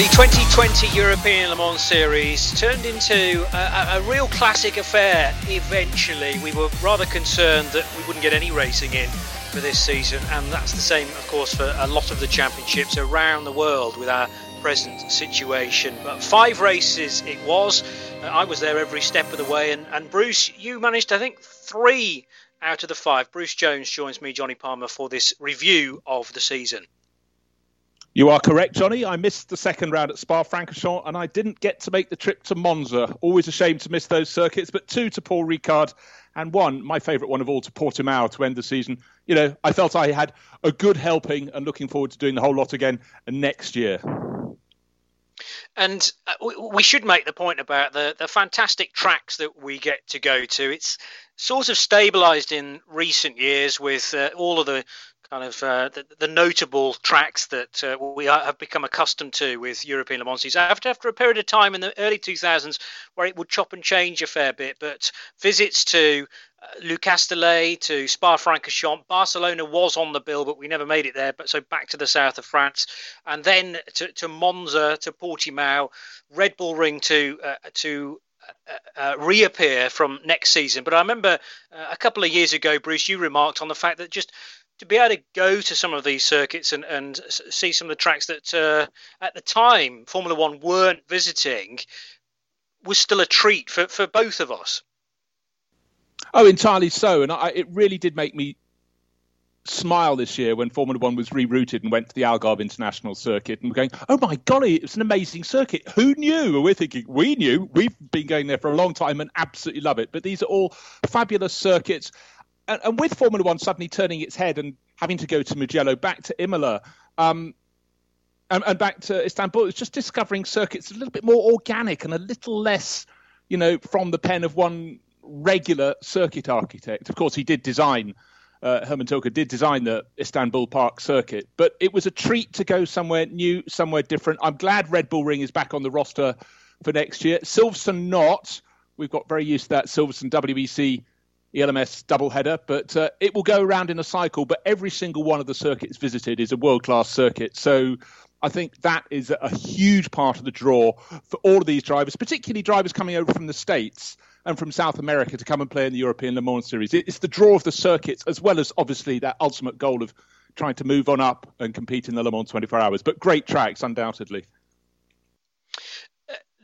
The 2020 European Le Mans Series turned into a, a, real classic affair eventually. We were rather concerned that we wouldn't get any racing in for this season, and that's the same, of course, for a lot of the championships around the world with our present situation. But five races it was. Uh, I was there every step of the way, and, and Bruce, you managed, I think, three out of the five. Bruce Jones joins me, Jonny Palmer, for this review of the season. You are correct, Jonny. I missed the second round at Spa Francorchamps and I didn't get to make the trip to Monza. Always a shame to miss those circuits, but two to Paul Ricard and one, my favourite one of all, to Portimao to end the season. You know, I felt I had a good helping and looking forward to doing the whole lot again next year. And uh, we should make the point about the, the fantastic tracks that we get to go to. It's sort of stabilised in recent years with uh, all of the kind of uh, the, the, notable tracks that uh, we have become accustomed to with European Le Mans after after a period of time in the early 2000s where it would chop and change a fair bit. But visits to uh, Le Castellet, to Spa-Francorchamps, Barcelona was on the bill, but we never made it there. But so back to the south of France, and then to, to Monza, to Portimao, Red Bull Ring to uh, to uh, uh, reappear from next season. But I remember uh, a couple of years ago, Bruce, you remarked on the fact that just to be able to go to some of these circuits and, and see some of the tracks that uh, at the time Formula One weren't visiting was still a treat for, for both of us. Oh, entirely so. And I, it really did make me smile this year when Formula One was rerouted and went to the Algarve International Circuit and we're going, oh my golly, it's an amazing circuit. Who knew? And we're thinking, we knew. We've been going there for a long time and absolutely love it. But these are all fabulous circuits and, with Formula One suddenly turning its head and having to go to Mugello, back to Imola, um, and, and, back to Istanbul, it's just discovering circuits a little bit more organic and a little less, you know, from the pen of one regular circuit architect. Of course, he did design. Uh, Hermann Tilke did design the Istanbul Park circuit, but it was a treat to go somewhere new, somewhere different. I'm glad Red Bull Ring is back on the roster for next year. Silverstone not. We've got very used to that Silverstone WEC ELMS doubleheader, but uh, it will go around in a cycle. But every single one of the circuits visited is a world class circuit. So I think that is a huge part of the draw for all of these drivers, particularly drivers coming over from the States and from South America to come and play in the European Le Mans Series. It's the draw of the circuits, as well as obviously that ultimate goal of trying to move on up and compete in the Le Mans 24 hours. But great tracks, undoubtedly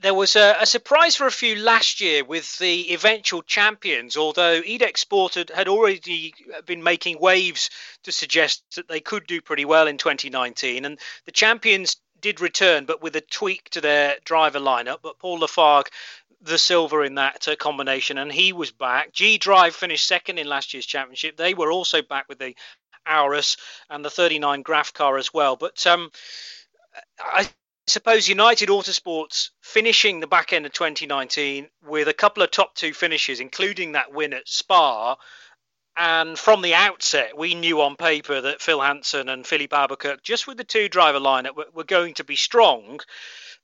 there was a, a, surprise for a few last year with the eventual champions, although IDEC Sport had, had, already been making waves to suggest that they could do pretty well in 2019. And the champions did return, but with a tweak to their driver lineup. But Paul Lafargue, the silver in that uh, combination, and he was back. G Drive finished second in last year's championship. They were also back with the Aurus and the 39 Graf car as well. But um, I suppose United Autosports finishing the back end of 2019 with a couple of top two finishes, including that win at Spa. And from the outset, we knew on paper that Phil Hanson and Filipe Albuquerque, just with the two driver lineup, were going to be strong.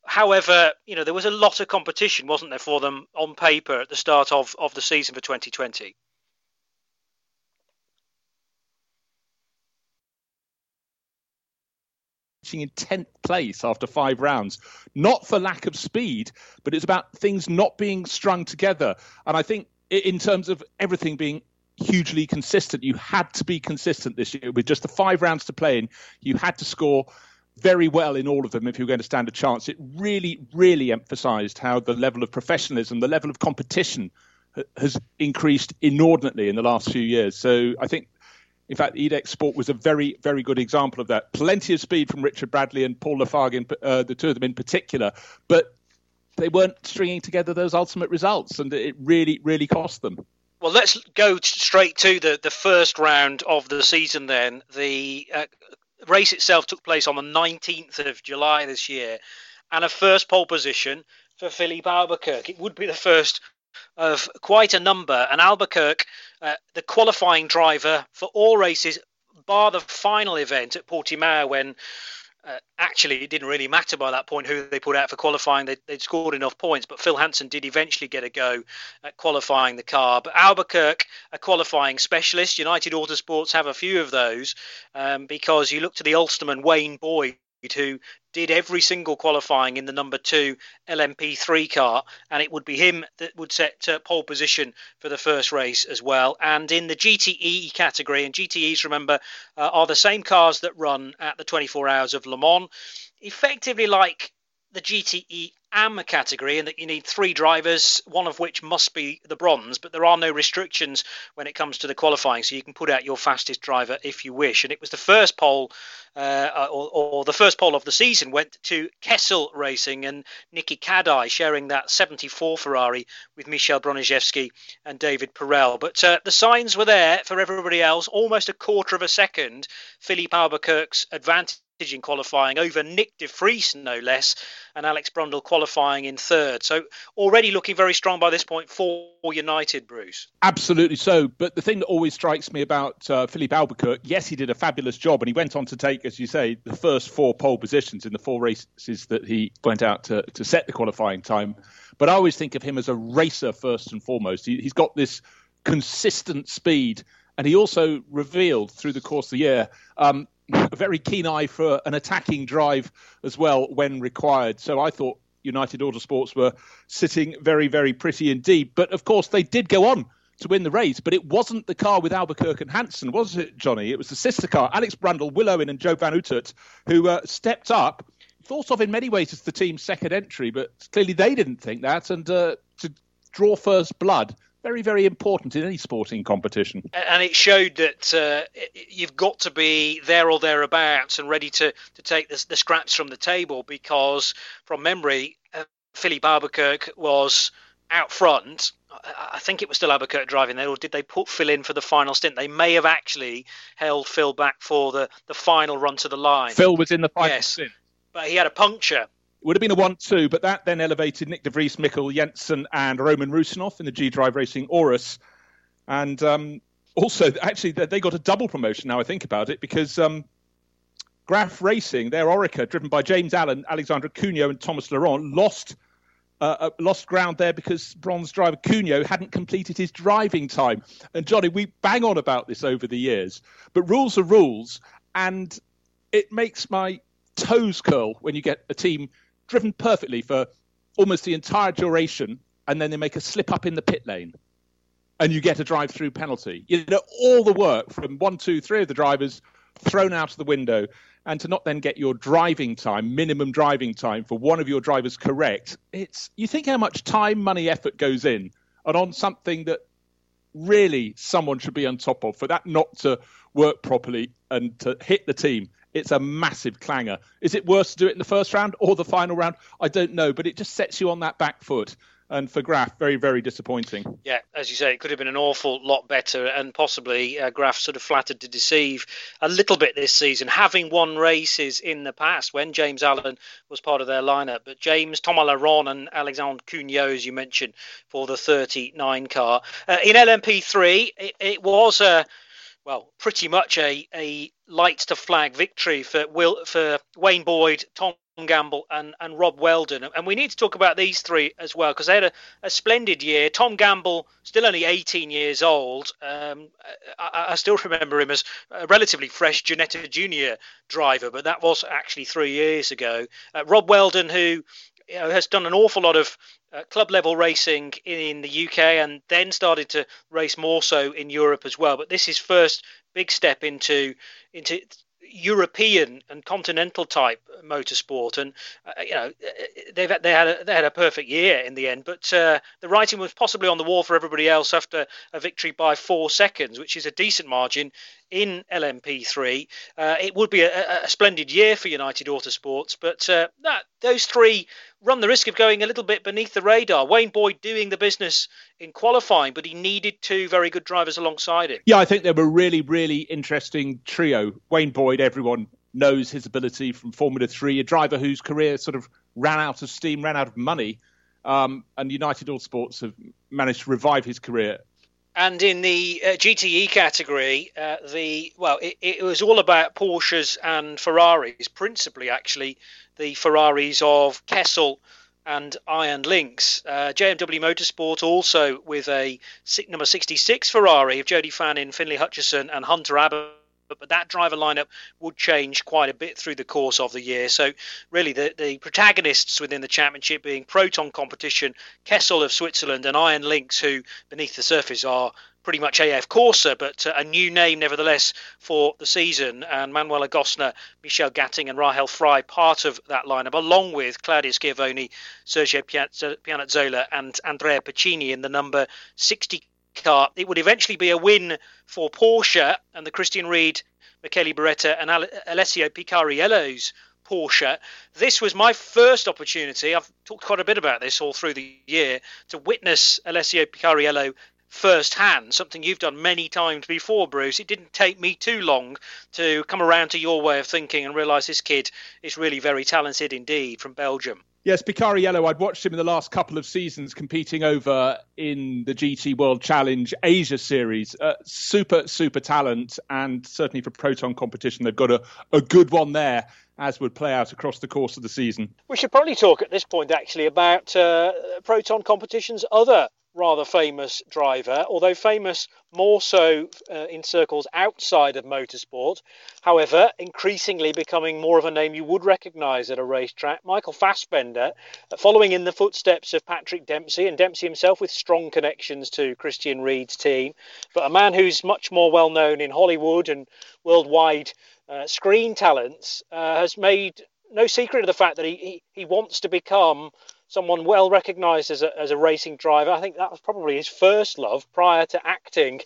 However, you know, there was a lot of competition, wasn't there, for them on paper at the start of, of the season for 2020? In 10th place after five rounds. Not for lack of speed, but it's about things not being strung together. And I think in terms of everything being hugely consistent, you had to be consistent this year with just the five rounds to play in. You had to score very well in all of them if you were going to stand a chance. It really, really emphasized how the level of professionalism, the level of competition has increased inordinately in the last few years. So I think in fact, IDEC Sport was a very, very good example of that. Plenty of speed from Richard Bradley and Paul Lafargue, in, uh, the two of them in particular, but they weren't stringing together those ultimate results, and it really, really cost them. Well, let's go straight to the, the first round of the season then. The uh, race itself took place on the 19th of July this year, and a first pole position for Filipe Albuquerque. It would be the first of quite a number. And Albuquerque, uh, the qualifying driver for all races, bar the final event at Portimao when uh, actually, it didn't really matter by that point who they put out for qualifying. They, would scored enough points, but Phil Hanson did eventually get a go at qualifying the car. But Albuquerque, a qualifying specialist, United Autosports have a few of those um, because you look to the Ulsterman Wayne Boyd who did every single qualifying in the number two LMP3 car, and it would be him that would set uh, pole position for the first race as well. And in the GTE category, and GTEs, remember, uh, are the same cars that run at the 24 Hours of Le Mans, effectively like the GTE AM category and that you need three drivers, one of which must be the bronze, but there are no restrictions when it comes to the qualifying, so you can put out your fastest driver if you wish. And it was the first pole, uh, or, or, the first pole of the season, went to Kessel Racing and Niki Kadai sharing that 74 Ferrari with Michel Broniszewski and David Perel. But uh, the signs were there for everybody else, almost a quarter of a second. Filipe Albuquerque's advantage in qualifying over Nyck de Vries, no less, and Alex Brundle qualifying in third. So already looking very strong by this point for United, Bruce. Absolutely so. But the thing that always strikes me about uh, Filipe Albuquerque, yes, he did a fabulous job, and he went on to take, as you say, the first four pole positions in the four races that he went out to, to set the qualifying time. But I always think of him as a racer first and foremost. He, he's got this consistent speed and he also revealed through the course of the year um, a very keen eye for an attacking drive as well when required. So I thought United Autosports were sitting very, very pretty indeed. But of course, they did go on to win the race, but it wasn't the car with Albuquerque and Hanson, was it, Jonny? It was the sister car, Alex Brundle, Will Owen, and Joe Van Uitert, who uh, stepped up. Thought of in many ways as the team's second entry, but clearly they didn't think that. And uh, to draw first blood very, very important in any sporting competition. And it showed that uh, you've got to be there or thereabouts and ready to, to take the, the scraps from the table because, from memory, uh, Filipe Albuquerque was out front. I think it was still Albuquerque driving there, or did they put Phil in for the final stint? They may have actually held Phil back for the, the final run to the line. Phil was in the final yes, stint. But he had a puncture it would have been a 1 2, but that then elevated Nyck de Vries, Mikkel Jensen, and Roman Rusinov in the G Drive Racing Aurus. And um, also, actually, they got a double promotion now I think about it because um, Graf Racing, their Oreca, driven by James Allen, Alexandre Cougnaud, and Thomas Laurent, lost. Uh, uh, lost ground there because bronze driver Cougnaud hadn't completed his driving time. And Jonny, we bang on about this over the years, but rules are rules, and it makes my toes curl when you get a team driven perfectly for almost the entire duration, and then they make a slip up in the pit lane, and you get a drive-through penalty. You know, all the work from one, two, three of the drivers thrown out of the window, and to not then get your driving time, minimum driving time for one of your drivers correct. It's you think how much time, money, effort goes in, and on something that really someone should be on top of for that not to work properly and to hit the team it's a massive clanger. Is it worse to do it in the first round or the final round? I don't know, but it just sets you on that back foot. And for Graf, very, very disappointing. Yeah, as you say, it could have been an awful lot better, and possibly uh, Graf sort of flattered to deceive a little bit this season, having won races in the past when James Allen was part of their lineup. But James, Thomas Laurent, and Alexandre Cougnaud, as you mentioned, for the 39 car. Uh, in LMP3, it, it was a well, pretty much a, a light to flag victory for Will for Wayne Boyd, Tom Gamble, and, and Rob Wheldon. And we need to talk about these three as well because they had a, a, splendid year. Tom Gamble, still only 18 years old. Um, I, I, still remember him as a relatively fresh Ginetta Junior driver, but that was actually three years ago. Uh, Rob Wheldon, who you know, has done an awful lot of uh, club level racing in the UK and then started to race more so in Europe as well. But this is first big step into into European and continental type motorsport, and uh, you know they've they had a, they had a perfect year in the end. But uh, the writing was possibly on the wall for everybody else after a victory by four seconds, which is a decent margin in LMP3. Uh, it would be a, a, splendid year for United Autosports, but uh, that, those three run the risk of going a little bit beneath the radar. Wayne Boyd doing the business in qualifying, but he needed two very good drivers alongside him. Yeah, I think they were really, really interesting trio. Wayne Boyd, everyone knows his ability from Formula Three, a driver whose career sort of ran out of steam, ran out of money. Um, and United Autosports have managed to revive his career. And in the uh, GTE category, uh, the well, it, it, was all about Porsches and Ferraris, principally actually the Ferraris of Kessel and Iron Lynx. Uh, JMW Motorsport also with a number 66 Ferrari of Jody Fannin, Finlay Hutchison, and Hunter Abbott but that driver lineup would change quite a bit through the course of the year. So, really, the, the protagonists within the championship being Proton Competition, Kessel of Switzerland, and Iron Lynx, who beneath the surface are pretty much AF Corse, but uh, a new name nevertheless for the season. And Manuela Gostner, Michelle Gatting, and Rahel Frey part of that lineup, along with Claudia Schiavoni, Sergio Pianezzola, and Andrea Piccini in the number 60 car. It would eventually be a win for Porsche and the Christian Ried, Michele Beretta, and Alessio Picariello's Porsche. This was my first opportunity. I've talked quite a bit about this all through the year to witness Alessio Picariello firsthand, something you've done many times before, Bruce. It didn't take me too long to come around to your way of thinking and realise this kid is really very talented indeed from Belgium. Yes, Picariello, I'd watched him in the last couple of seasons competing over in the GT World Challenge Asia Series. Uh, super, super talent, and certainly for Proton competition, they've got a, a good one there, as would play out across the course of the season. We should probably talk at this point, actually, about uh, Proton competition's other rather famous driver, although famous more so uh, in circles outside of motorsport. However, increasingly becoming more of a name you would recognise at a racetrack. Michael Fassbender, uh, following in the footsteps of Patrick Dempsey, and Dempsey himself with strong connections to Christian Ried's team, but a man who's much more well known in Hollywood and worldwide uh, screen talents, uh, has made no secret of the fact that he, he, he wants to become someone well recognised as a, as a racing driver. I think that was probably his first love prior to acting,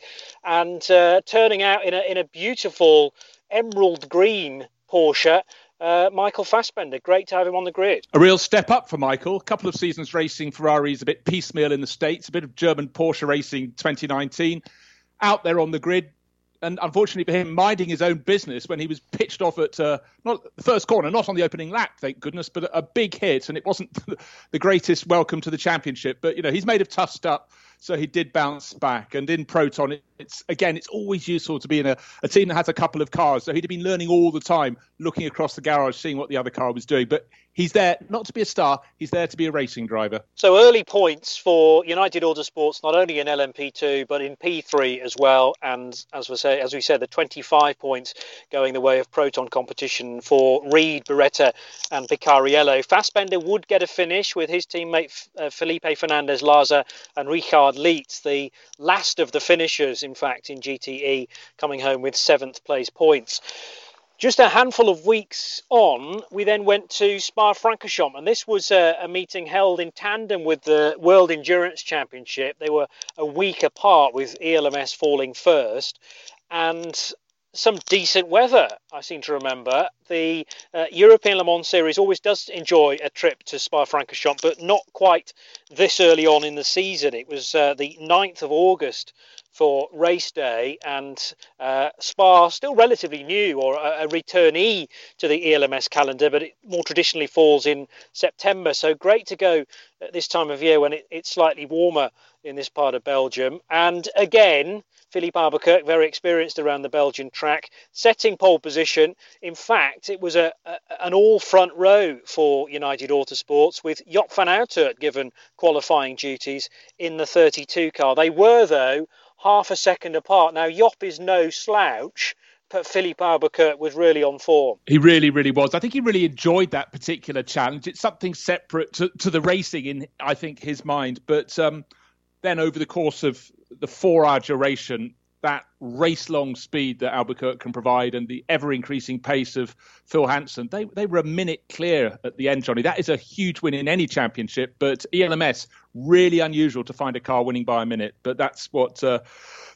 and uh, turning out in a in a beautiful emerald green Porsche. Uh, Michael Fassbender, great to have him on the grid. A real step up for Michael. A couple of seasons racing Ferraris, a bit piecemeal in the States, a bit of German Porsche racing 2019. Out there on the grid, and unfortunately for him, minding his own business when he was pitched off at uh, not the first corner, not on the opening lap, thank goodness, but a big hit, and it wasn't the greatest welcome to the championship. But you know, he's made of tough stuff, so he did bounce back. And in Proton, it's again, it's always useful to be in a, a team that has a couple of cars. So he'd been learning all the time, looking across the garage, seeing what the other car was doing. But he's there not to be a star, he's there to be a racing driver. So early points for United Autosports, not only in LMP2 but in P3 as well. And as we say, as we said, the 25 points going the way of Proton competition for Ried, Beretta, and Picariello. Fassbender would get a finish with his teammate uh, Felipe Fernandez Laza and Richard Lietz, the last of the finishers, in fact, in GTE, coming home with seventh place points. Just a handful of weeks on, we then went to Spa Francorchamps, and this was a, a, meeting held in tandem with the World Endurance Championship. They were a week apart, with ELMS falling first, and some decent weather, I seem to remember. The uh, European Le Mans Series always does enjoy a trip to Spa Francorchamps, but not quite this early on in the season. It was uh, the 9th of August for race day, and uh, Spa still relatively new or a, a, returnee to the ELMS calendar, but it more traditionally falls in September. So great to go at this time of year when it, it's slightly warmer in this part of Belgium. And again, Filipe Albuquerque, very experienced around the Belgian track, setting pole position. In fact, it was a, a an all front row for United Autosports with Job van Uitert given qualifying duties in the 32 car. They were, though, half a second apart. Now, Job is no slouch, but Filipe Albuquerque was really on form. He really, really was. I think he really enjoyed that particular challenge. It's something separate to, to the racing in, I think, his mind. But um, then over the course of the four-hour duration, that race-long speed that Albuquerque can provide and the ever-increasing pace of Phil Hanson, they they were a minute clear at the end, Jonny. That is a huge win in any championship, but ELMS really unusual to find a car winning by a minute. But that's what uh,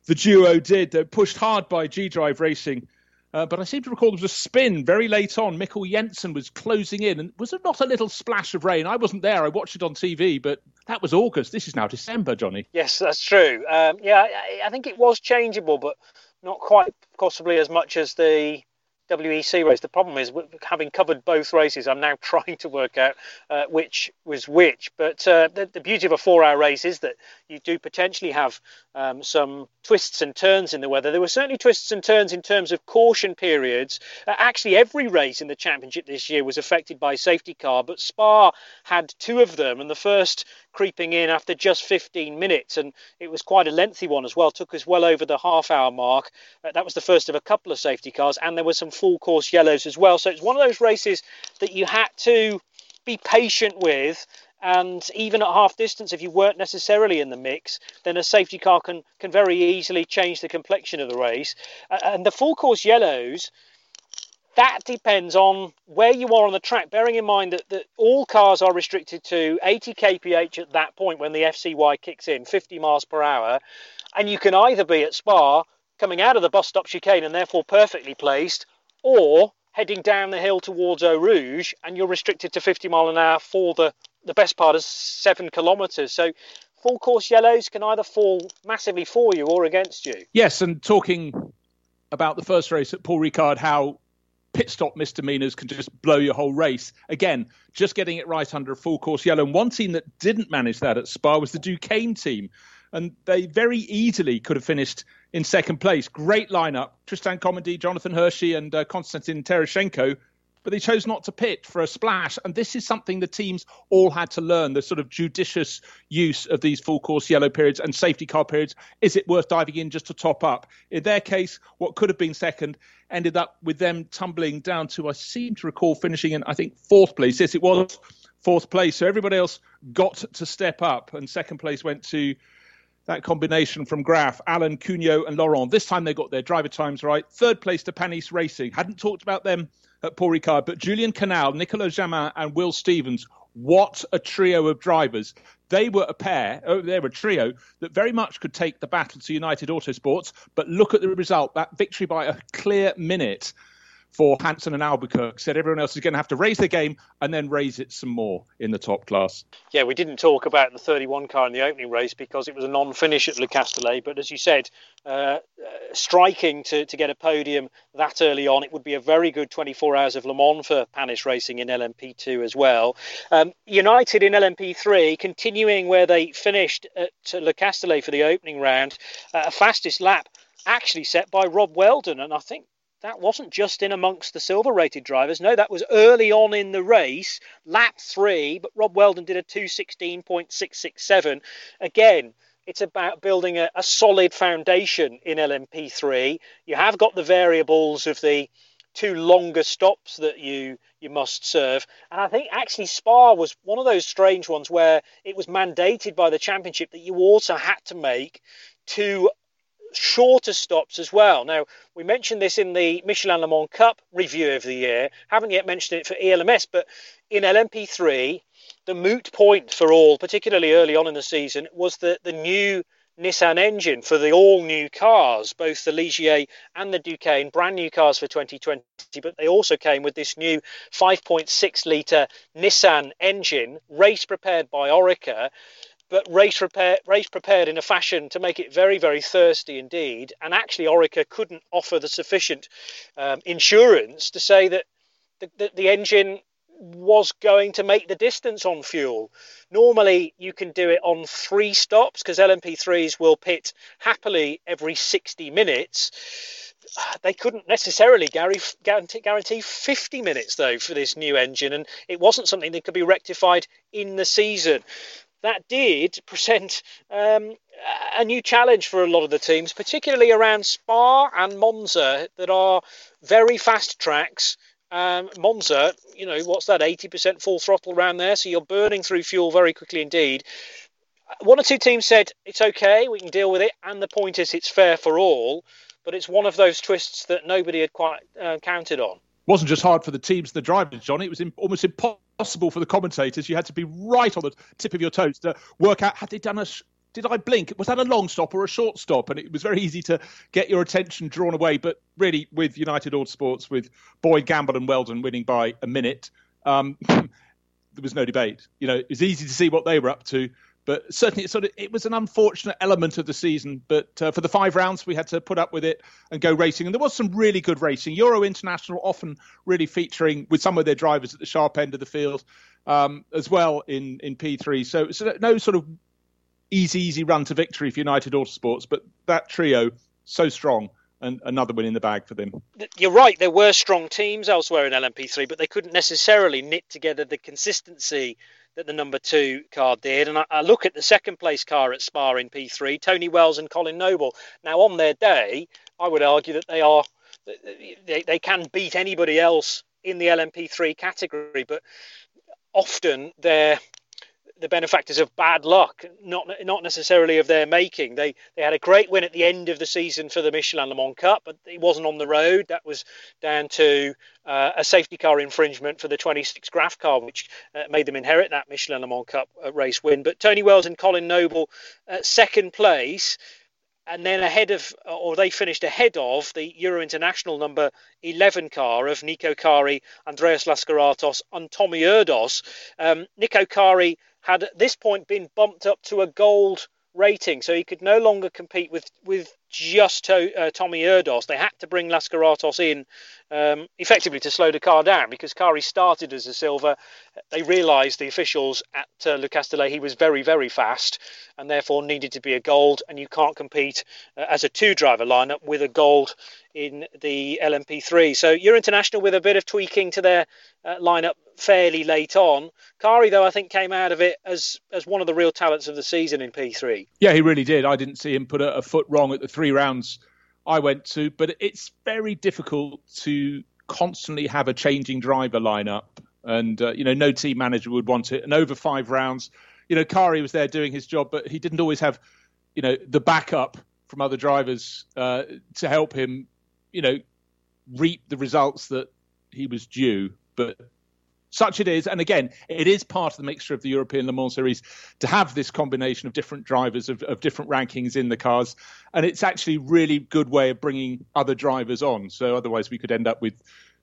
the duo did. They're pushed hard by G Drive Racing Uh, but I seem to recall there was a spin very late on. Mikkel Jensen was closing in, and was there not a little splash of rain? I wasn't there. I watched it on TV, but that was August. This is now December, Jonny. Yes, that's true. Um, yeah, I, I, think it was changeable, but not quite possibly as much as the WEC race. The problem is, having covered both races, I'm now trying to work out uh, which was which. But uh, the, the, beauty of a four-hour race is that you do potentially have um, some twists and turns in the weather. There were certainly twists and turns in terms of caution periods. Uh, actually, every race in the championship this year was affected by safety car, but Spa had two of them, and the first creeping in after just 15 minutes, and it was quite a lengthy one as well. Took us well over the half-hour mark. Uh, that was the first of a couple of safety cars, and there were some full course yellows as well. So it's one of those races that you had to be patient with. And even at half distance if you weren't necessarily in the mix then a safety car can can very easily change the complexion of the race. And the full course yellows that depends on where you are on the track bearing in mind that, that all cars are restricted to 80 kph at that point when the fcy kicks in 50 miles per hour. And you can either be at spa coming out of the bus stop chicane and therefore perfectly placed or heading down the hill towards Eau Rouge, and you're restricted to 50 mile an hour for the, the best part of seven kilometres. So full course yellows can either fall massively for you or against you. Yes, and talking about the first race at Paul Ricard, how pit stop misdemeanors can just blow your whole race. Again, just getting it right under a full course yellow. And one team that didn't manage that at Spa was the Duqueine team. And they very easily could have finished in second place. Great lineup: Tristan Gommendy, Jonathan Hirschi, and uh, Konstantin Tereshchenko. But they chose not to pit for a splash, and this is something the teams all had to learn: the sort of judicious use of these full course yellow periods and safety car periods. Is it worth diving in just to top up? In their case, what could have been second ended up with them tumbling down to, I seem to recall, finishing in I think fourth place. Yes, it was fourth place. So everybody else got to step up, and second place went to that combination from Graf, Allen, Cougnaud, and Laurent. This time they got their driver times right. Third place to Panis Racing. Hadn't talked about them at Paul Ricard, but Julien Canal, Nicolas Jamin, and Will Stevens. What a trio of drivers. They were a pair, oh, they were a trio that very much could take the battle to United Autosports. But look at the result that victory by a clear minute for Hanson and Albuquerque. Said everyone else is going to have to raise their game and then raise it some more in the top class. Yeah, we didn't talk about the 31 car in the opening race because it was a non-finish at Le Castellet. But as you said, uh, uh, striking to, to get a podium that early on. It would be a very good 24 hours of Le Mans for Panis Racing in LMP2 as well. Um, United in LMP3 continuing where they finished at Le Castellet for the opening round, uh, a fastest lap actually set by Rob Wheldon, and I think that wasn't just in amongst the silver rated drivers. No, that was early on in the race, lap three. But Rob Wheldon did a 216.667. Again, it's about building a, a solid foundation in LMP3. You have got the variables of the two longer stops that you you must serve. And I think actually Spa was one of those strange ones where it was mandated by the championship that you also had to make two shorter stops as well. Now, we mentioned this in the Michelin Le Mans Cup review of the year, haven't yet mentioned it for ELMS, but in LMP3, the moot point for all, particularly early on in the season, was the, the new Nissan engine for the all new cars, both the Ligier and the Duqueine, brand new cars for 2020, but they also came with this new 5.6 litre Nissan engine, race prepared by Oreca but race, repair, race prepared in a fashion to make it very, very thirsty indeed. And actually, Oreca couldn't offer the sufficient um, insurance to say that the, the, engine was going to make the distance on fuel. Normally, you can do it on three stops because LMP3s will pit happily every 60 minutes. They couldn't necessarily guarantee 50 minutes, though, for this new engine, and it wasn't something that could be rectified in the season that did present um, a new challenge for a lot of the teams, particularly around Spa and Monza, that are very fast tracks. Um, Monza, you know, what's that, 80% full throttle around there? So you're burning through fuel very quickly indeed. One or two teams said it's okay, we can deal with it, and the point is it's fair for all. But it's one of those twists that nobody had quite uh, counted on It wasn't just hard for the teams and the drivers, Jonny. It was almost impossible for the commentators. You had to be right on the tip of your toes to work out had they done a did I blink? Was that a long stop or a short stop? And it was very easy to get your attention drawn away. But really, with United Autosports, with Boyd, Gamble, and Wheldon winning by a minute, um, there was no debate. You know, it was easy to see what they were up to. But certainly, it sort of it was an unfortunate element of the season. But uh, for the five rounds, we had to put up with it and go racing. And there was some really good racing. Euro International often really featuring with some of their drivers at the sharp end of the field um, as well in in P3. So, so no sort of easy, easy run to victory for United Autosports, but that trio so strong and another win in the bag for them. You're right, there were strong teams elsewhere in LMP3, but they couldn't necessarily knit together the consistency that the number two car did. And I, I, look at the second place car at Spa in P3, Tony Wells and Colin Noble. Now, on their day, I would argue that they are they, they can beat anybody else in the LMP3 category, but often they're the benefactors of bad luck, not not necessarily of their making. They they had a great win at the end of the season for the Michelin Le Mans Cup, but it wasn't on the road. That was down to uh, a safety car infringement for the 26 Graf car, which uh, made them inherit that Michelin Le Mans Cup uh, race win. But Tony Wells and Colin Noble, uh, second place. And then ahead of, or they finished ahead of the Euro International number 11 car of Nico Kari, Andreas Laskaratos, and Tommy Erdos. Um, Nico Kari had at this point been bumped up to a gold rating, so he could no longer compete with with just to, uh, Tommy Erdos. They had to bring Laskaratos in um, effectively to slow the car down because Kari started as a silver. They realised the officials at uh, Le Castellet he was very very fast and therefore needed to be a gold. And you can't compete uh, as a two driver lineup with a gold in the LMP3. So Euro International with a bit of tweaking to their uh, lineup fairly late on. Kari, though, I think came out of it as as one of the real talents of the season in P3. Yeah, he really did. I didn't see him put a, a foot wrong at the three rounds I went to, but it's very difficult to constantly have a changing driver lineup, and uh, you know, no team manager would want it. And over five rounds, you know, Kari was there doing his job, but he didn't always have, you know, the backup from other drivers uh, to help him, you know, reap the results that he was due. But such it is. And again, it is part of the mixture of the European Le Mans Series to have this combination of different drivers of, of different rankings in the cars. And it's actually really good way of bringing other drivers on. So otherwise we could end up with,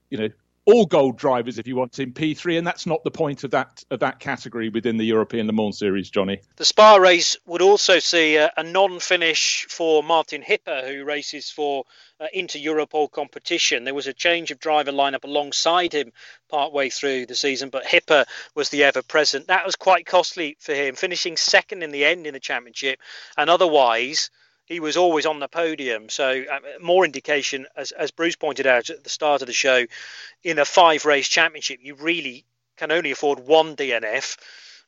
you know, all gold drivers if you want in P3, and that's not the point of that of that category within the European Le Mans Series, Jonny. The Spa race would also see a, a non-finish for Martin Hippe, who races for uh, Inter Europol competition. There was a change of driver lineup alongside him partway through the season, but Hippe was the ever present. That was quite costly for him, finishing second in the end in the championship, and otherwise he was always on the podium. So uh, more indication, as, as Bruce pointed out at the start of the show, in a five race championship, you really can only afford one DNF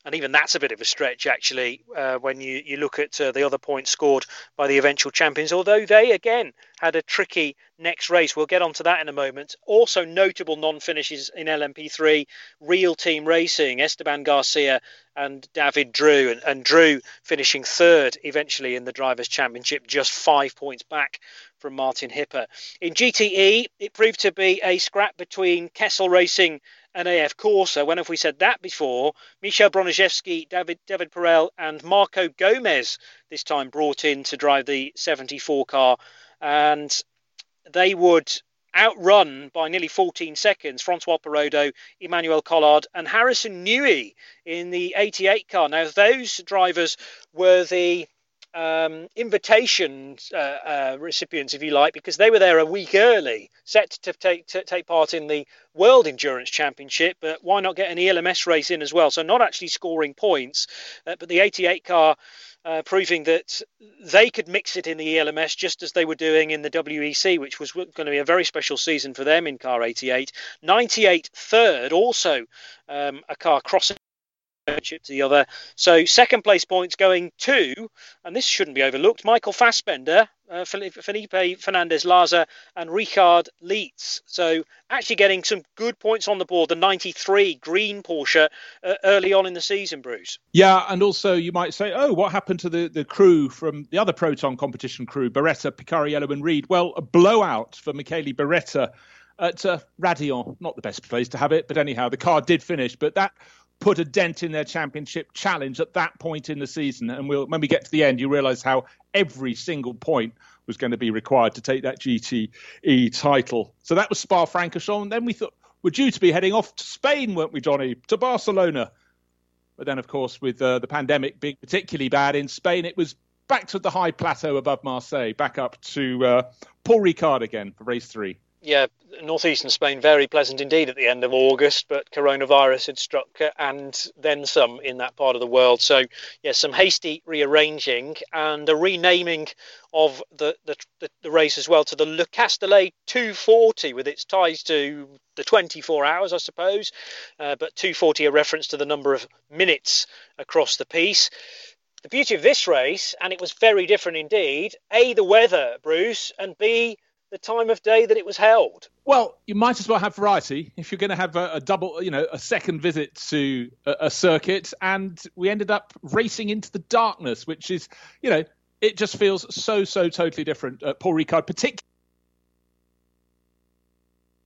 and even that's a bit of a stretch actually uh, when you, you look at uh, the other points scored by the eventual champions. Although they again had a tricky next race. We'll get onto that in a moment. Also notable non-finishes in lmp3 real team racing esteban garcia and david droux. And, and droux finishing third eventually in the drivers championship just five points back from Martin Hippe. In GTE, it proved to be a scrap between Kessel Racing and AF Corse. When have we said that before? Michel Broniszewski, David David Perel, and Marco Gomez this time brought in to drive the 74 car, and they would outrun by nearly 14 seconds Francois Perrodo, Emmanuel Collard, and Harrison Newey in the 88 car. Now, those drivers were the um, invitation uh, uh, recipients, if you like, because they were there a week early, set to take to take part in the World Endurance Championship. But why not get an ELMS race in as well? So not actually scoring points, uh, but the 88 car. Uh, proving that they could mix it in the ELMS just as they were doing in the WEC, which was going to be a very special season for them in car 88. 98 third, also um, a car crossing to the other. So second place points going to, and this shouldn't be overlooked, Michael Fassbender, uh, Felipe Fernandez Laza, and Richard Lietz. So actually getting some good points on the board. The 93 green Porsche uh, early on in the season, Bruce. Yeah, and also you might say, oh, what happened to the, the crew from the other Proton competition crew, Beretta, Picariello, and Ried? Well, a blowout for Michele Beretta at uh, Raidillon. Not the best place to have it, but anyhow, the car did finish. But that put a dent in their championship challenge at that point in the season. And we'll, when we get to the end, you realise how every single point was going to be required to take that GTE title. So that was Spa Francorchamps. Then we thought we're due to be heading off to Spain, weren't we, Jonny? To Barcelona. But then, of course, with uh, the pandemic being particularly bad in Spain, it was back to the high plateau above Marseille, back up to uh, Paul Ricard again for race three yeah, northeastern Spain very pleasant indeed at the end of August, but coronavirus had struck and then some in that part of the world. So, yes, yeah, some hasty rearranging and a renaming of the, the, the, race as well to the Le Castellet 240 with its ties to the 24 hours, I suppose, uh, but 240 a reference to the number of minutes across the piece the beauty of this race, and it was very different indeed, A, the weather, Bruce, and B, the time of day that it was held. Well, you might as well have variety if you're going to have a, a double, you know, a second visit to a, a, circuit. And we ended up racing into the darkness, which is, you know, it just feels so, so totally different. Paul Ricard, particularly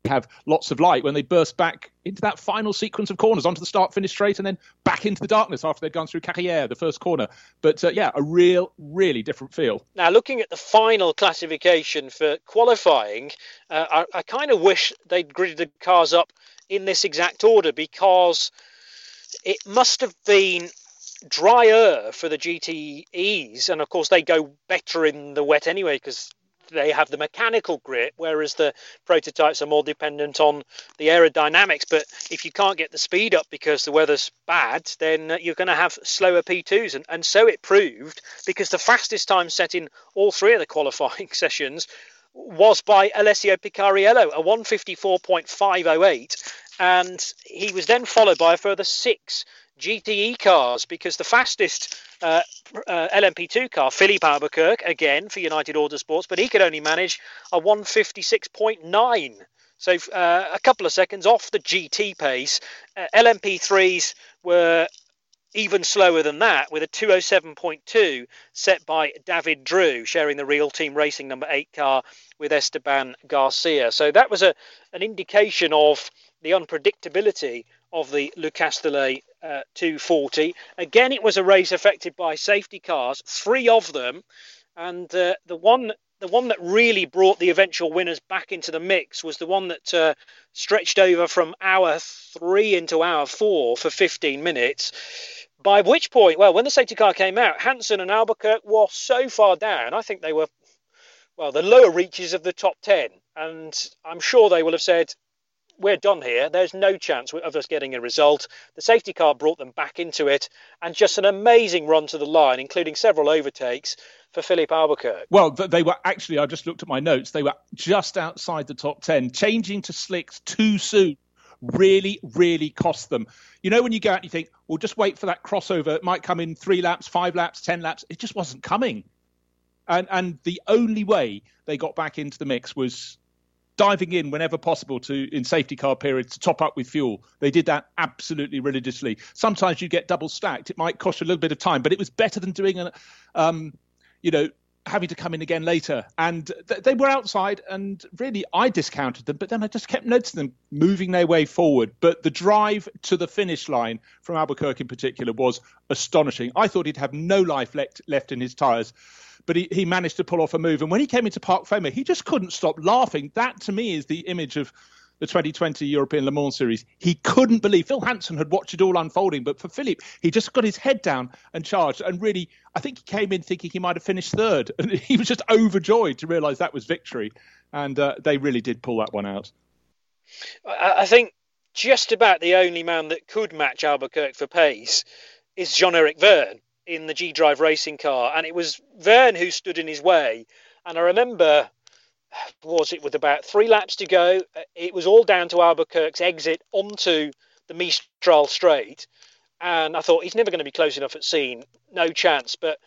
have lots of light when they burst back into that final sequence of corners onto the start finish straight and then back into the darkness after they'd gone through Carrière, the first corner. But uh, yeah, a real, really different feel. Now, looking at the final classification for qualifying, uh, I, I kind of wish they'd gridded the cars up in this exact order because it must have been drier for the GTEs, and of course they go better in the wet anyway because they have the mechanical grip, whereas the prototypes are more dependent on the aerodynamics. But if you can't get the speed up because the weather's bad, then you're going to have slower P2s. And, and so it proved because the fastest time set in all three of the qualifying sessions was by Alessio Picariello, a 154.508. And he was then followed by a further six GTE cars because the fastest uh, uh, LMP2 car, Filipe Albuquerque, again for United Autosports, but he could only manage a 156.9. So uh, a couple of seconds off the GT pace. Uh, LMP3s were even slower than that with a 207.2 set by David Droux, sharing the real team racing number eight car with Esteban Garcia. So that was a an indication of the unpredictability of the Le Castellet uh, 240. Again, it was a race affected by safety cars, three of them, and uh, the one the one that really brought the eventual winners back into the mix was the one that uh, stretched over from hour three into hour four for 15 minutes. By which point, well, when the safety car came out, Hanson and Albuquerque were so far down. I think they were, well, the lower reaches of the top 10. And I'm sure they will have said, we're done here. There's no chance of us getting a result. The safety car brought them back into it, and just an amazing run to the line, including several overtakes for Philip Albuquerque. Well, they were actually, I just looked at my notes, they were just outside the top 10. Changing to slicks too soon really, really cost them. You know, when you go out and you think, well, just wait for that crossover. It might come in three laps, five laps, 10 laps. It just wasn't coming. And, and the only way they got back into the mix was diving in whenever possible to in safety car periods to top up with fuel. They did that absolutely religiously. Sometimes you get double stacked. It might cost you a little bit of time, but it was better than doing an, um, you know, having to come in again later. And th- they were outside, and really I discounted them, but then I just kept noticing them moving their way forward. But the drive to the finish line from Albuquerque in particular was astonishing. I thought he'd have no life left left in his tyres but he, he managed to pull off a move. And when he came into Parc Fermé, he just couldn't stop laughing. That to me is the image of the 2020 European Le Mans Series. He couldn't believe Phil Hanson had watched it all unfolding, but for Filipe, he just got his head down and charged. And really, I think he came in thinking he might have finished third, and he was just overjoyed to realise that was victory. And uh, they really did pull that one out. I think just about the only man that could match Albuquerque for pace is Jean Eric Vergne in the G Drive racing car, and it was Vergne who stood in his way. And I remember, was it with about three laps to go? It was all down to Albuquerque's exit onto the Mistral straight, and I thought he's never going to be close enough at Signes, no chance. But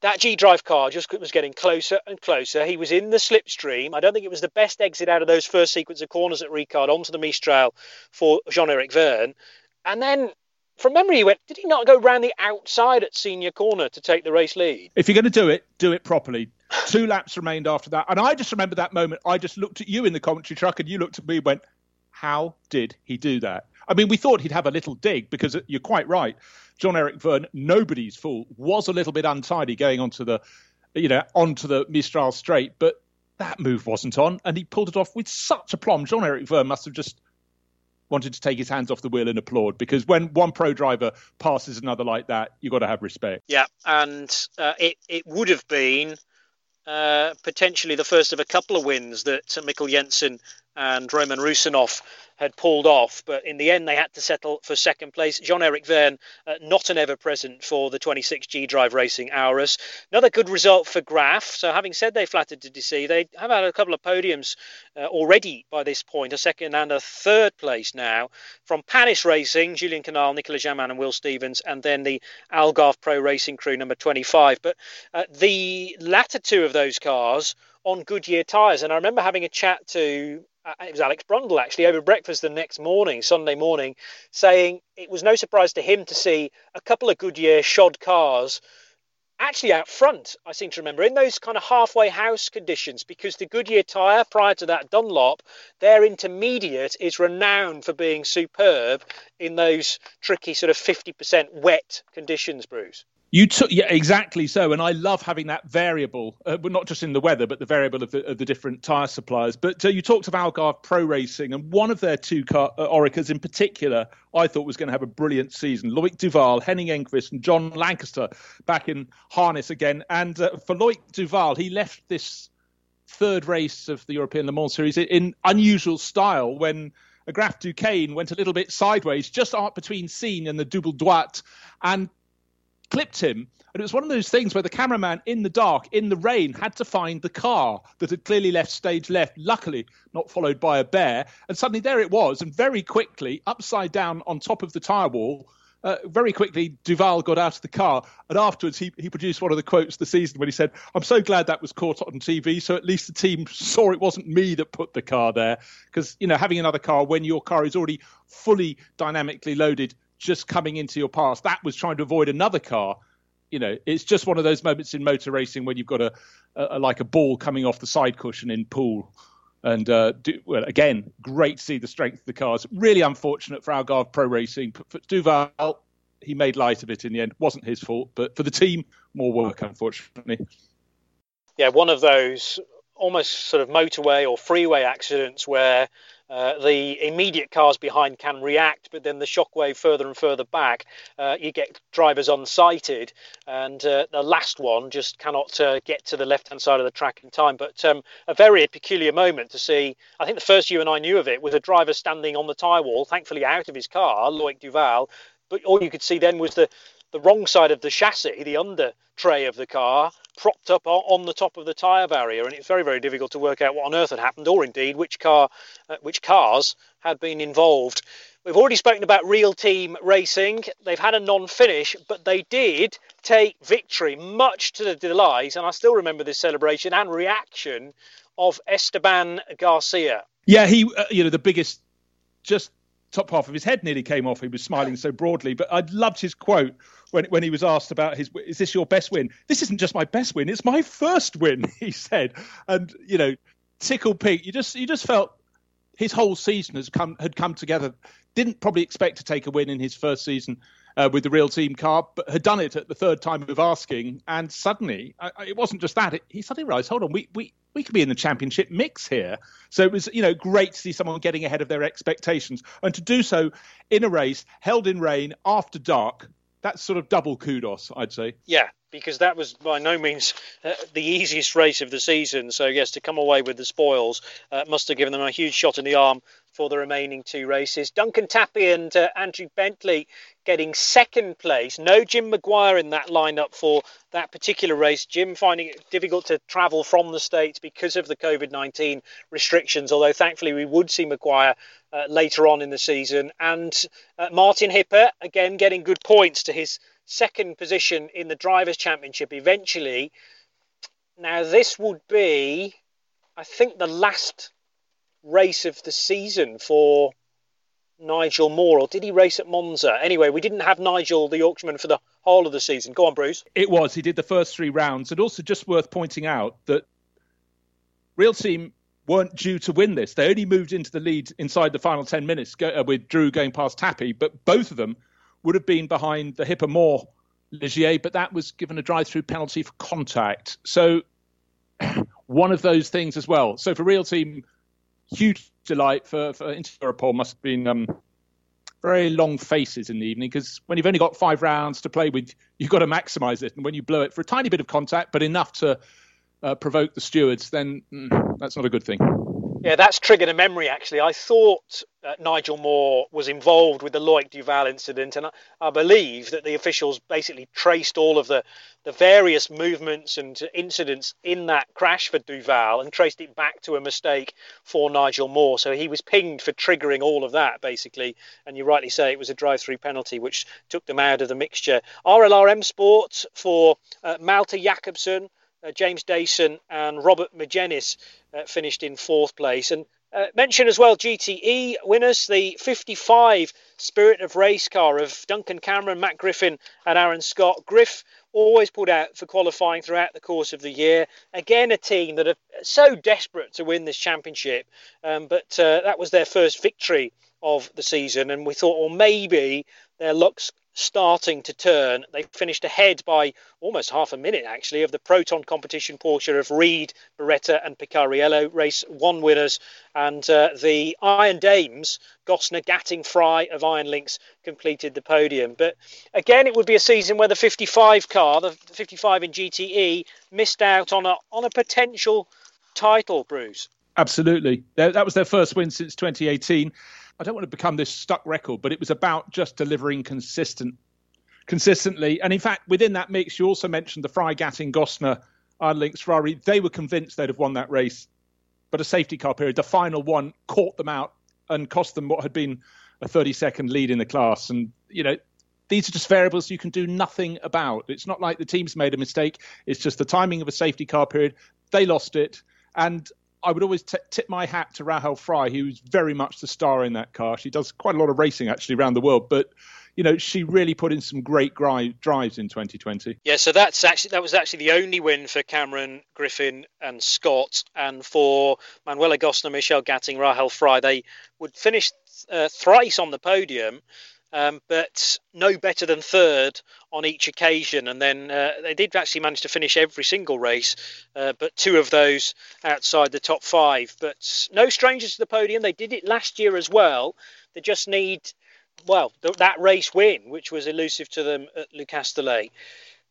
that G Drive car just was getting closer and closer. He was in the slipstream. I don't think it was the best exit out of those first sequence of corners at Ricard onto the Mistral for Jean Eric Vergne. And then from memory, he went. Did he not go round the outside at senior corner to take the race lead? If you're going to do it, do it properly. Two laps remained after that, and I just remember that moment. I just looked at you in the commentary truck, and you looked at me and went, "How did he do that?" I mean, we thought he'd have a little dig because uh, you're quite right. Jean Eric Vergne, nobody's fault, was a little bit untidy going onto the, you know, onto the Mistral straight, but that move wasn't on, and he pulled it off with such aplomb. Jean Eric Vergne must have just wanted to take his hands off the wheel and applaud because when one pro driver passes another like that, you've got to have respect. Yeah, and uh, it it would have been uh, potentially the first of a couple of wins that Mikkel Jensen and Roman Rusinov had pulled off, but in the end they had to settle for second place. Jean-Eric Vergne, uh, not an ever-present for the 26G Drive Racing Aurus. Another good result for Graff. So having said they flattered to DC, they have had a couple of podiums uh, already by this point, a second and a third place now. From Panis Racing, Julien Canal, Nicolas Jamin and Will Stevens, and then the Algarve Pro Racing crew number 25. But uh, the latter two of those cars on Goodyear tyres. And I remember having a chat to uh, it was Alex Brundle actually over breakfast the next morning, Sunday morning, saying it was no surprise to him to see a couple of Goodyear shod cars actually out front. I seem to remember in those kind of halfway house conditions because the Goodyear tyre prior to that Dunlop, their intermediate is renowned for being superb in those tricky sort of 50% wet conditions, Bruce. You took yeah exactly so, and I love having that variable, uh, but not just in the weather, but the variable of the, of the different tyre suppliers. But uh, you talked of Algarve Pro Racing, and one of their two car, uh, Orecas in particular, I thought was going to have a brilliant season. Loic Duval, Henning Enqvist, and Jon Lancaster back in harness again. And uh, for Loic Duval, he left this third race of the European Le Mans Series in unusual style when. Graff Duquesne went a little bit sideways, just out between Signes and the Double Droite, and clipped him. And it was one of those things where the cameraman in the dark, in the rain, had to find the car that had clearly left stage left, luckily not followed by a bear. And suddenly there it was. And very quickly, upside down on top of the tyre wall, uh, very quickly, Duval got out of the car, and afterwards he, he produced one of the quotes the season when he said, "I'm so glad that was caught on TV, so at least the team saw it wasn't me that put the car there." Because you know, having another car when your car is already fully dynamically loaded just coming into your pass. That was trying to avoid another car. You know, it's just one of those moments in motor racing when you've got a, a, like a ball coming off the side cushion in pool. And uh, do, well, again, great to see the strength of the cars. Really unfortunate for Algarve Pro Racing. For Duval, he made light of it in the end. wasn't his fault, but for the team, more work, unfortunately. Yeah, one of those almost sort of motorway or freeway accidents where uh, the immediate cars behind can react, but then the shockwave further and further back, uh, you get drivers unsighted, and uh, the last one just cannot uh, get to the left hand side of the track in time. But um, a very peculiar moment to see. I think the first you and I knew of it was a driver standing on the tyre wall, thankfully out of his car, Loic Duval, but all you could see then was the the wrong side of the chassis, the under tray of the car, propped up on the top of the tyre barrier, and it's very, very difficult to work out what on earth had happened, or indeed which car, uh, which cars had been involved. We've already spoken about Real Team Racing. They've had a non-finish, but they did take victory, much to the delight, and I still remember this celebration and reaction of Esteban Garcia. Yeah, he, uh, you know, the biggest, just top half of his head nearly came off. He was smiling so broadly. But I loved his quote when when he was asked about his is this your best win? This isn't just my best win; it's my first win. He said, and you know, tickle pink. You just you just felt his whole season has come had come together. Didn't probably expect to take a win in his first season uh, with the real team car, but had done it at the third time of asking, and suddenly I, it wasn't just that. It, he suddenly realised, hold on, we we we could be in the championship mix here. So it was, you know, great to see someone getting ahead of their expectations and to do so in a race held in rain after dark. That's sort of double kudos, I'd say. Yeah, because that was by no means uh, the easiest race of the season. So yes, to come away with the spoils uh, must have given them a huge shot in the arm for the remaining two races. Duncan Tappy and uh, Andrew Bentley getting second place. No Jim McGuire in that lineup for that particular race. Jim finding it difficult to travel from the States because of the COVID 19 restrictions, although thankfully we would see McGuire uh, later on in the season. And uh, Martin Hippe, again, getting good points to his second position in the Drivers' Championship eventually. Now, this would be, I think, the last race of the season for Nigel Moore, or did he race at Monza? Anyway, we didn't have Nigel, the Yorkshireman, for the whole of the season. Go on, Bruce. It was. He did the first three rounds. And also, just worth pointing out that Real Team weren't due to win this. They only moved into the lead inside the final 10 minutes go, uh, with Droux going past Tappy, but both of them would have been behind the Hippe Moore Ligier, but that was given a drive through penalty for contact. So, one of those things as well. So, for real team, huge delight for, for Inter Europol must have been um, very long faces in the evening because when you've only got five rounds to play with, you've got to maximise it. And when you blow it for a tiny bit of contact, but enough to uh, provoke the stewards, then mm, that's not a good thing. Yeah, that's triggered a memory actually. I thought uh, Nigel Moore was involved with the Loic Duval incident, and I, I, believe that the officials basically traced all of the, the various movements and incidents in that crash for Duval and traced it back to a mistake for Nigel Moore. So he was pinged for triggering all of that basically, and you rightly say it was a drive-through penalty which took them out of the mixture. RLRM Sports for uh, Malthe Jakobsen James Dayson and Robert Magenis uh, finished in fourth place. And uh, mention as well GTE winners, the 55 Spirit of Race car of Duncan Cameron, Matt Griffin, and Aaron Scott. Griff always put out for qualifying throughout the course of the year. Again, a team that are so desperate to win this championship, um, but uh, that was their first victory of the season, and we thought, well, maybe their luck's starting to turn. They finished ahead by almost half a minute, actually, of the Proton competition Porsche of Ried, Beretta, and Picariello. Race one winners. And uh, the Iron Dames, Gostner, Gatting, Frey of Iron Lynx completed the podium. But again, it would be a season where the 55 car, the 55 in GTE, missed out on a, on a potential title, Bruce. Absolutely. That was their first win since 2018. I don't want to become this stuck record, but it was about just delivering consistent, consistently. And in fact, within that mix, you also mentioned the Frey Gatting Gostner Iron Lynx Ferrari. They were convinced they'd have won that race, but a safety car period, the final one, caught them out and cost them what had been a 30 second lead in the class. And you know, these are just variables you can do nothing about. It's not like the team's made a mistake. It's just the timing of a safety car period. They lost it. And I would always t- tip my hat to Rahel Frey, who's very much the star in that car. She does quite a lot of racing actually around the world, but you know she really put in some great gri- drives in 2020. Yeah, so that's actually that was actually the only win for Cameron Griffin and Scott, and for Manuela Gostner, Michelle Gatting, Rahel Frey. They would finish uh, thrice on the podium um, but no better than third on each occasion. And then uh, they did actually manage to finish every single race, uh, but two of those outside the top five. But no strangers to the podium. They did it last year as well. They just need, well, th- that race win, which was elusive to them at Le Castellet.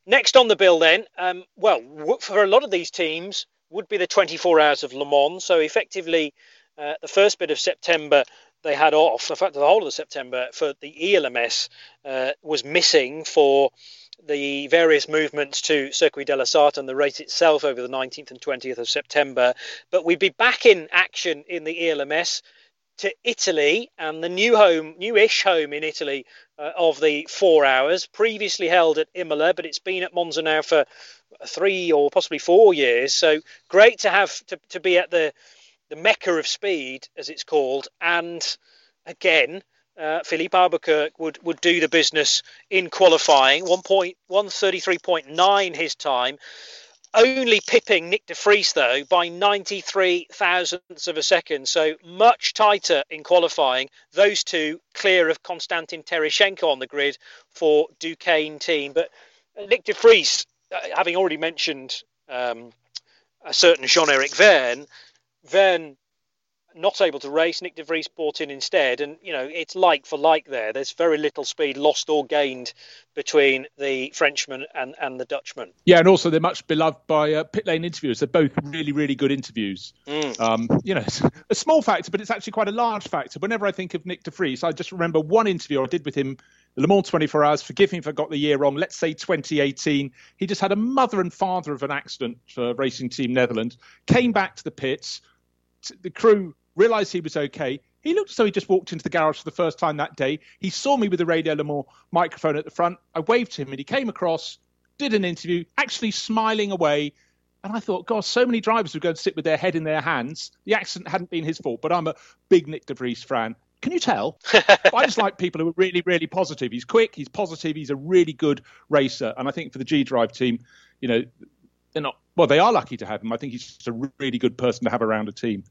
Next on the bill, then, um, well, for a lot of these teams, would be the 24 hours of Le Mans. So effectively, uh, the first bit of September they had off, in fact, the whole of September for the ELMS uh, was missing for the various movements to Circuit de la Sarthe and the race itself over the 19th and 20th of September. But we'd be back in action in the ELMS to Italy and the new home, newish home in Italy uh, of the four hours, previously held at Imola, but it's been at Monza now for three or possibly four years. So great to have to, to be at the the mecca of speed, as it's called, and again, uh, Filipe Albuquerque would, would do the business in qualifying. 1.133.9 his time, only pipping Nyck de Vries though by 93 thousandths of a second. So much tighter in qualifying. Those two clear of Konstantin Tereshchenko on the grid for Duqueine team. But Nyck de Vries, uh, having already mentioned um, a certain Jean-Eric Vergne, then not able to race. Nyck De Vries bought in instead, and you know it's like for like there. There's very little speed lost or gained between the Frenchman and, and the Dutchman. Yeah, and also they're much beloved by uh, pit lane interviewers. They're both really really good interviews. Mm. Um, you know, a small factor, but it's actually quite a large factor. Whenever I think of Nyck De Vries, I just remember one interview I did with him. Le Mans 24 Hours. Forgive me if I got the year wrong. Let's say 2018. He just had a mother and father of an accident for Racing Team Netherlands. Came back to the pits the crew realised he was okay. He looked as though he just walked into the garage for the first time that day. He saw me with the Radio Mans microphone at the front. I waved to him and he came across, did an interview, actually smiling away. And I thought, God, so many drivers would go and sit with their head in their hands. The accident hadn't been his fault, but I'm a big Nyck De Vries fan. Can you tell? I just like people who are really, really positive. He's quick, he's positive, he's a really good racer. And I think for the G Drive team, you know, they're not, well, they are lucky to have him. I think he's just a really good person to have around a team.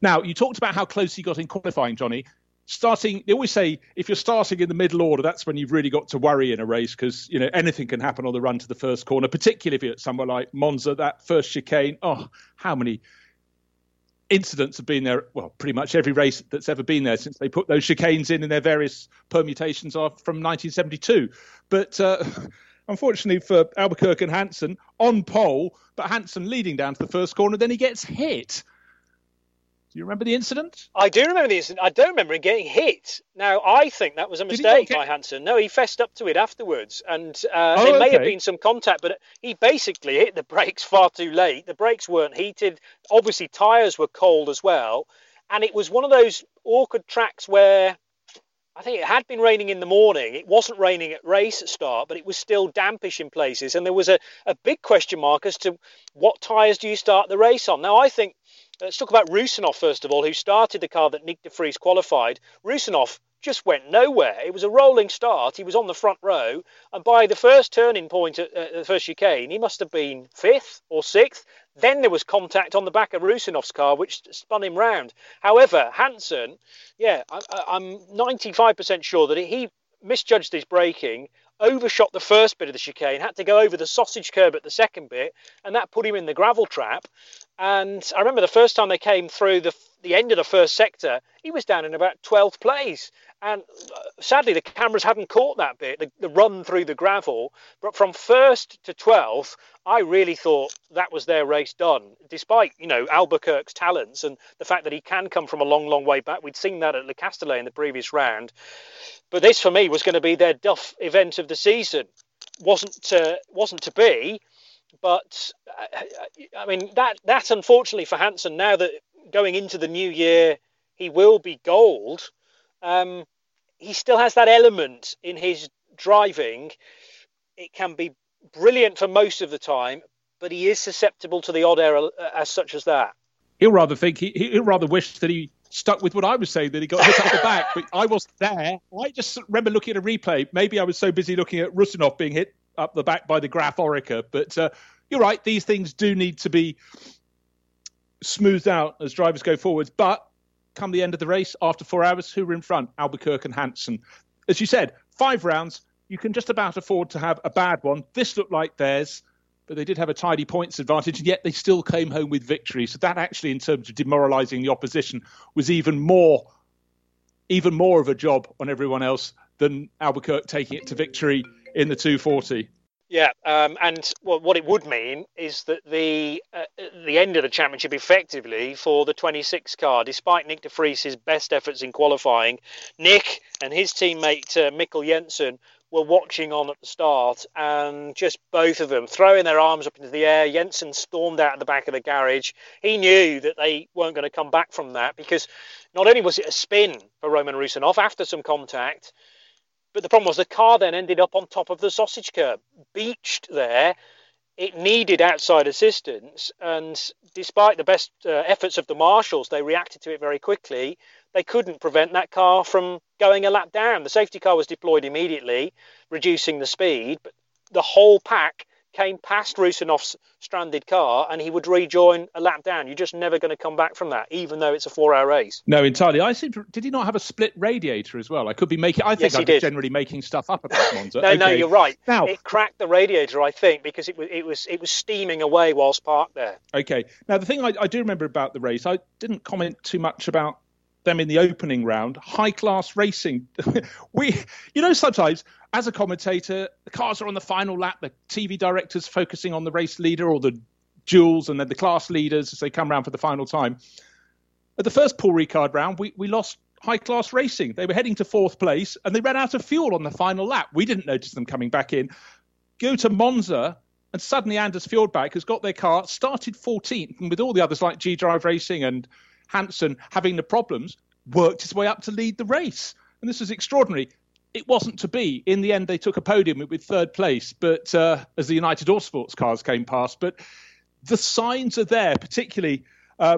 Now, you talked about how close he got in qualifying, Jonny. Starting, they always say if you're starting in the middle order, that's when you've really got to worry in a race because you know anything can happen on the run to the first corner, particularly if you're at somewhere like Monza. That first chicane, oh, how many incidents have been there. Well, pretty much every race that's ever been there since they put those chicanes in in their various permutations are from 1972. But uh, unfortunately for Albuquerque and Hanson, on pole, but Hanson leading down to the first corner, then he gets hit. Do you remember the incident? I do remember the incident. I don't remember him getting hit. Now, I think that was a mistake by Hanson. No, he fessed up to it afterwards, and uh, oh, there may okay. have been some contact, but he basically hit the brakes far too late. The brakes weren't heated. Obviously, tyres were cold as well, and it was one of those awkward tracks where I think it had been raining in the morning. It wasn't raining at race start, but it was still dampish in places. And there was a, a big question mark as to what tyres do you start the race on. Now, I think Let's talk about Rusinov first of all, who started the car that Nyck de Vries qualified. Rusinov just went nowhere. It was a rolling start. He was on the front row, and by the first turning point at the first chicane, he must have been fifth or sixth. Then there was contact on the back of Rusinov's car, which spun him round. However, Hanson, yeah, I, I'm 95% sure that he misjudged his braking overshot the first bit of the chicane, had to go over the sausage curb at the second bit, and that put him in the gravel trap. And I remember the first time they came through the the end of the first sector, he was down in about 12th place. And uh, sadly, the cameras hadn't caught that bit, the, the, run through the gravel. But from first to 12th, I really thought that was their race done, despite, you know, Albuquerque's talents and the fact that he can come from a long, long way back. We'd seen that at Le Castellet in the previous round. But this, for me, was going to be their duff event of the season. Wasn't wasn't to be. But I mean that that unfortunately for Hanson now that going into the new year, he will be gold. Um, he still has that element in his driving. It can be brilliant for most of the time, but he is susceptible to the odd error uh, as such as that. He'll rather think he, he'll rather wish that he stuck with what I was saying that he got hit up the back, but I wasn't there. I just remember looking at a replay. Maybe I was so busy looking at Rusinov being hit up the back by the Graff Oreca. but uh, you're right. These things do need to be smoothed out as drivers go forwards. But come the end of the race, after four hours, who were in front? Albuquerque and Hanson. As you said, five rounds. You can just about afford to have a bad one. This looked like theirs, but they did have a tidy points advantage, and yet they still came home with victory. So that actually, in terms of demoralising the opposition, was even more, even more of a job on everyone else than Albuquerque taking it to victory in the 240. Yeah, um, and what it would mean is that the uh, the end of the championship, effectively for the 26 car, despite Nyck de Vries' best efforts in qualifying, Nyck and his teammate uh, Mikkel Jensen were watching on at the start, and just both of them throwing their arms up into the air. Jensen stormed out of the back of the garage. He knew that they weren't going to come back from that because not only was it a spin for Roman Rusinov after some contact but the problem was the car then ended up on top of the sausage curb, beached there. It needed outside assistance, and despite the best uh, efforts of the marshals, they reacted to it very quickly. They couldn't prevent that car from going a lap down. The safety car was deployed immediately, reducing the speed, but the whole pack came past Rusinov's stranded car and he would rejoin a lap down. You're just never going to come back from that, even though it's a four-hour race. No, entirely. I seem to, did he not have a split radiator as well? I could be making. I think yes, I'm generally making stuff up about Monza. no, okay. no, you're right. Now it cracked the radiator, I think, because it was it was it was steaming away whilst parked there. Okay. Now the thing I, I do remember about the race, I didn't comment too much about them in the opening round. High class racing. we, you know, sometimes as a commentator, the cars are on the final lap. The TV director's focusing on the race leader or the duels, and then the class leaders as they come round for the final time. At the first Paul Ricard round, we, we lost high class racing. They were heading to fourth place and they ran out of fuel on the final lap. We didn't notice them coming back in. Go to Monza, and suddenly Anders Fjordbach has got their car, started 14th, and with all the others like G Drive Racing and Hanson having the problems, worked his way up to lead the race. And this was extraordinary it wasn't to be. In the end, they took a podium with third place, but uh, as the United Autosports cars came past. But the signs are there, particularly uh,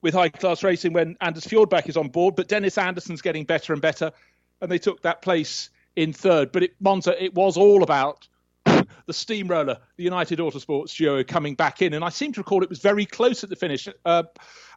with high class racing when Anders Fjordbach is on board. But Dennis Andersen's getting better and better, and they took that place in third. But it, Monza, it was all about the steamroller, the United Autosports duo coming back in. And I seem to recall it was very close at the finish. Uh,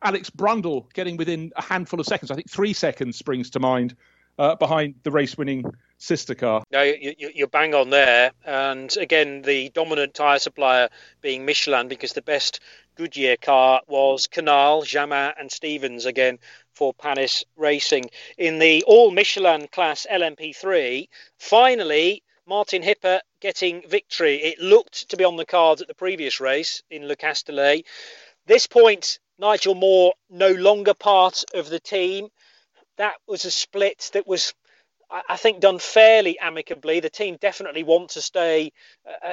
Alex Brundle getting within a handful of seconds. I think three seconds springs to mind uh, behind the race winning sister car. No, you, you're bang on there. And again, the dominant tyre supplier being Michelin because the best Goodyear car was Canal, Jamin, and Stevens again for Panis Racing. In the all Michelin class LMP3, finally, Martin Hippe getting victory. It looked to be on the cards at the previous race in Le Castellet. This point, Nigel Moore no longer part of the team. That was a split that was I think done fairly amicably. The team definitely want to stay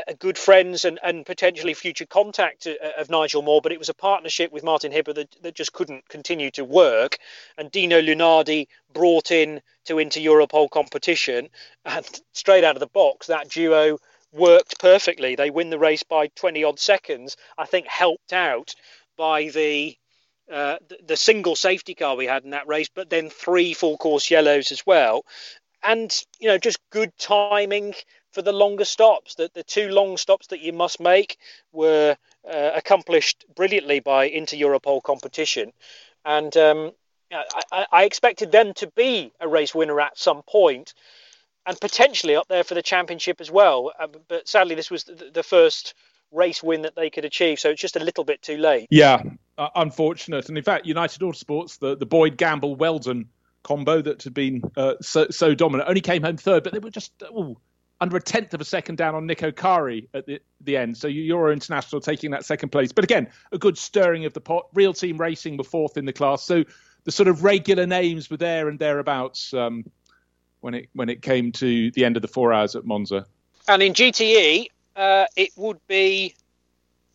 a, good friends and, and potentially future contact uh, of Nigel Moore, but it was a partnership with Martin Hippe that, that just couldn't continue to work. And Dino Lunardi brought in to Inter Europol competition, and straight out of the box, that duo worked perfectly. They win the race by 20 odd seconds, I think helped out by the uh, the, the, single safety car we had in that race, but then three full course yellows as well and you know just good timing for the longer stops. The, the two long stops that you must make were uh, accomplished brilliantly by Inter Europol competition, and um, I, I, expected them to be a race winner at some point, and potentially up there for the championship as well. Uh, but sadly, this was the, the, first race win that they could achieve, so it's just a little bit too late. Yeah, uh, unfortunate. And in fact, United Autosports, the the Boyd Gamble Wheldon combo that had been uh, so, so, dominant. Only came home third, but they were just ooh, under a tenth of a second down on Nico Kari at the, the end. So Euro International taking that second place. But again, a good stirring of the pot. Real Team Racing were fourth in the class. So the sort of regular names were there and thereabouts um, when it when it came to the end of the four hours at Monza. And in GTE, uh, it would be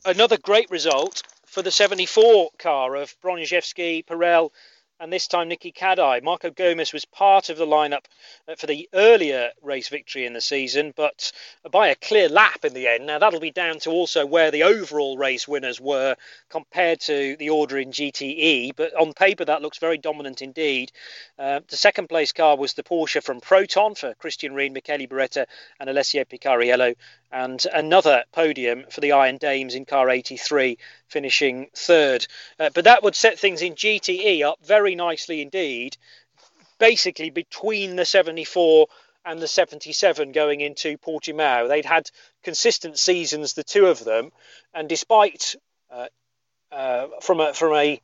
another great result for the 74 car of Broniszewski, Pirelli, and this time Niki Kadai. Marco Gomez was part of the lineup uh, for the earlier race victory in the season, but by a clear lap in the end. Now, that'll be down to also where the overall race winners were compared to the order in GTE, but on paper that looks very dominant indeed. Uh, the second place car was the Porsche from Proton for Christian Ried, Michele Beretta, and Alessio Picariello and another podium for the Iron Dames in car 83, finishing third. Uh, but that would set things in GTE up very nicely indeed, basically between the 74 and the 77 going into Portimao. They'd had consistent seasons, the two of them, and despite uh, uh, from a from a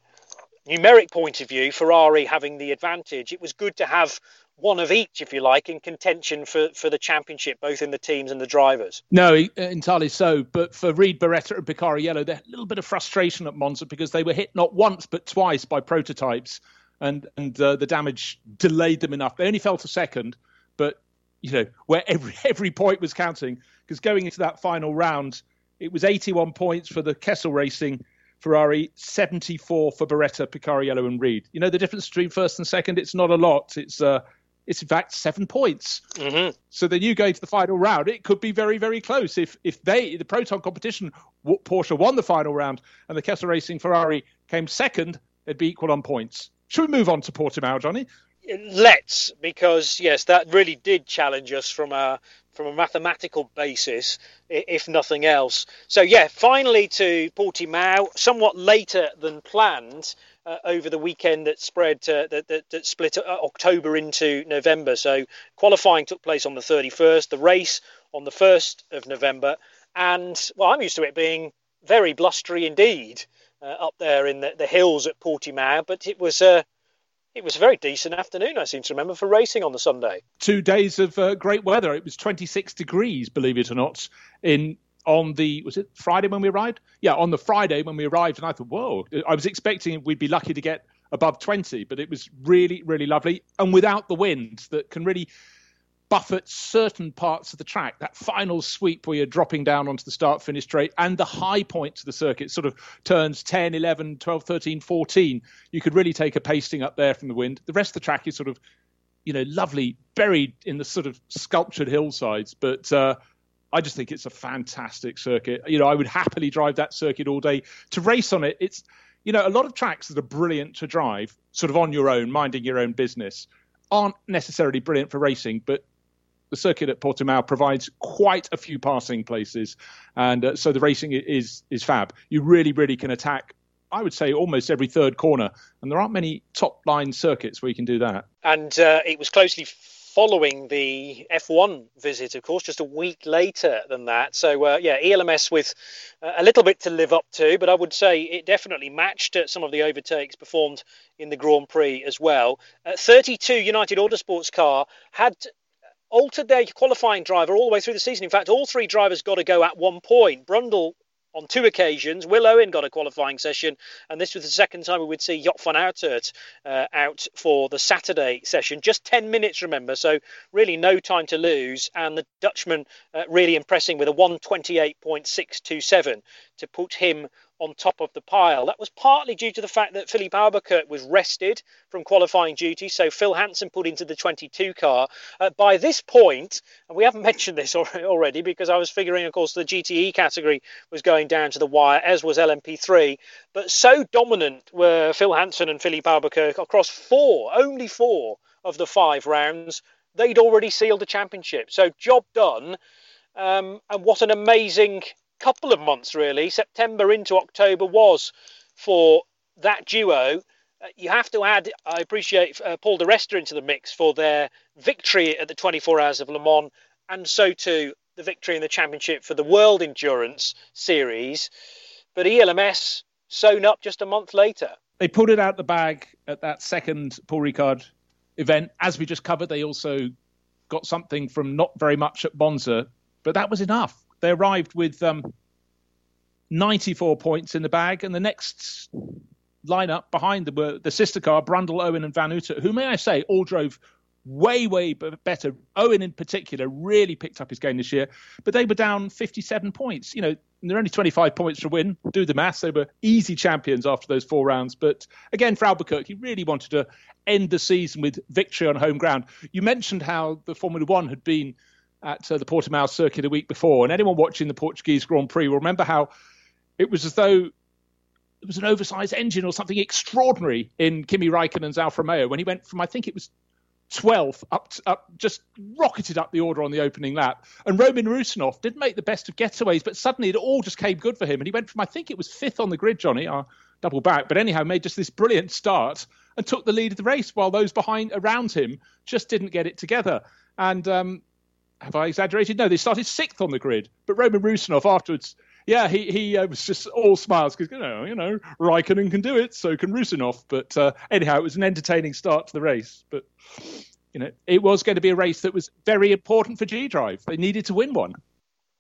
numeric point of view, Ferrari having the advantage, it was good to have one of each, if you like, in contention for, for the championship, both in the teams and the drivers. No, entirely so. But for Ried Beretta, and Picariello, there a little bit of frustration at Monza because they were hit not once but twice by prototypes, and and uh, the damage delayed them enough. They only fell to second, but you know where every every point was counting because going into that final round, it was 81 points for the Kessel Racing. Ferrari, 74 for Beretta, Picariello, and Ried. You know the difference between first and second? It's not a lot. It's uh, it's in fact seven points. Mm-hmm. So then you go to the final round. It could be very, very close. If if they the Proton competition, Porsche won the final round and the Kessel Racing Ferrari came second, they'd be equal on points. Should we move on to Portimao, Jonny? Let's, because yes, that really did challenge us from a from a mathematical basis, if nothing else. So yeah, finally to Portimao, somewhat later than planned uh, over the weekend that spread uh, that, that, that, split uh, October into November. So qualifying took place on the 31st, the race on the 1st of November, and well, I'm used to it being very blustery indeed uh, up there in the, the, hills at Portimao, but it was a uh, it was a very decent afternoon, I seem to remember, for racing on the Sunday. Two days of uh, great weather. It was 26 degrees, believe it or not, in on the was it Friday when we arrived? Yeah, on the Friday when we arrived, and I thought, whoa! I was expecting we'd be lucky to get above 20, but it was really, really lovely, and without the wind that can really buffet certain parts of the track. That final sweep where you're dropping down onto the start finish straight and the high points of the circuit, sort of turns 10, 11, 12, 13, 14. You could really take a pasting up there from the wind. The rest of the track is sort of, you know, lovely, buried in the sort of sculptured hillsides, but. Uh, I just think it's a fantastic circuit. You know, I would happily drive that circuit all day. To race on it, it's, you know, a lot of tracks that are brilliant to drive, sort of on your own, minding your own business, aren't necessarily brilliant for racing. But the circuit at Portimao provides quite a few passing places, and uh, so the racing is is fab. You really, really can attack. I would say almost every third corner, and there aren't many top line circuits where you can do that. And uh, it was closely following the F1 visit, of course, just a week later than that. So, uh, yeah, ELMS with uh, a little bit to live up to, but I would say it definitely matched uh, some of the overtakes performed in the Grand Prix as well. Uh, 32 United Autosports car had altered their qualifying driver all the way through the season. In fact, all three drivers got to go at one point. Brundle on two occasions. Will Owen got a qualifying session, and this was the second time we would see Joop van Uitert uh, out for the Saturday session. Just 10 minutes, remember, so really no time to lose. And the Dutchman uh, really impressing with a 128.627 to put him on top of the pile. That was partly due to the fact that Filipe Albuquerque was rested from qualifying duty, so Phil Hanson put into the 22 car. Uh, by this point, and we haven't mentioned this already because I was figuring, of course, the GTE category was going down to the wire, as was LMP3. But so dominant were Phil Hanson and Filipe Albuquerque across four, only four of the five rounds. They'd already sealed the championship. So, job done. Um, and what an amazing couple of months, really, September into October, was for that duo. Uh, you have to add, I appreciate uh, Paul de Resta into the mix for their victory at the 24 Hours of Le Mans, and so too the victory in the championship for the World Endurance Series. But ELMS sewn up just a month later. They pulled it out the bag at that second Paul Ricard event. As we just covered, they also got something from not very much at Monza, but that was enough they arrived with um, 94 points in the bag, and the next lineup behind them were the sister car, Brundle, Owen, and Van Uitert, who, may I say, all drove way, way better. Owen, in particular, really picked up his game this year, but they were down 57 points. You know, they're only 25 points to win. Do the maths. They were easy champions after those four rounds. But again, for Albuquerque, he really wanted to end the season with victory on home ground. You mentioned how the Formula One had been at uh, the Portimao circuit a week before. And anyone watching the Portuguese Grand Prix will remember how it was as though it was an oversized engine or something extraordinary in Kimi Raikkonen's Alfa Romeo when he went from, I think it was 12th up, to, up, just rocketed up the order on the opening lap. And Roman Rusinov didn't make the best of getaways, but suddenly it all just came good for him. And he went from, I think it was fifth on the grid, Jonny, I'll double back, but anyhow, made just this brilliant start and took the lead of the race while those behind around him just didn't get it together. And um, have I exaggerated? No, they started sixth on the grid. But Roman Rusinov afterwards, yeah, he he uh, was just all smiles because you know you know Raikkonen can do it, so can Rusinov. But uh, anyhow, it was an entertaining start to the race. But you know, it was going to be a race that was very important for G Drive. They needed to win one.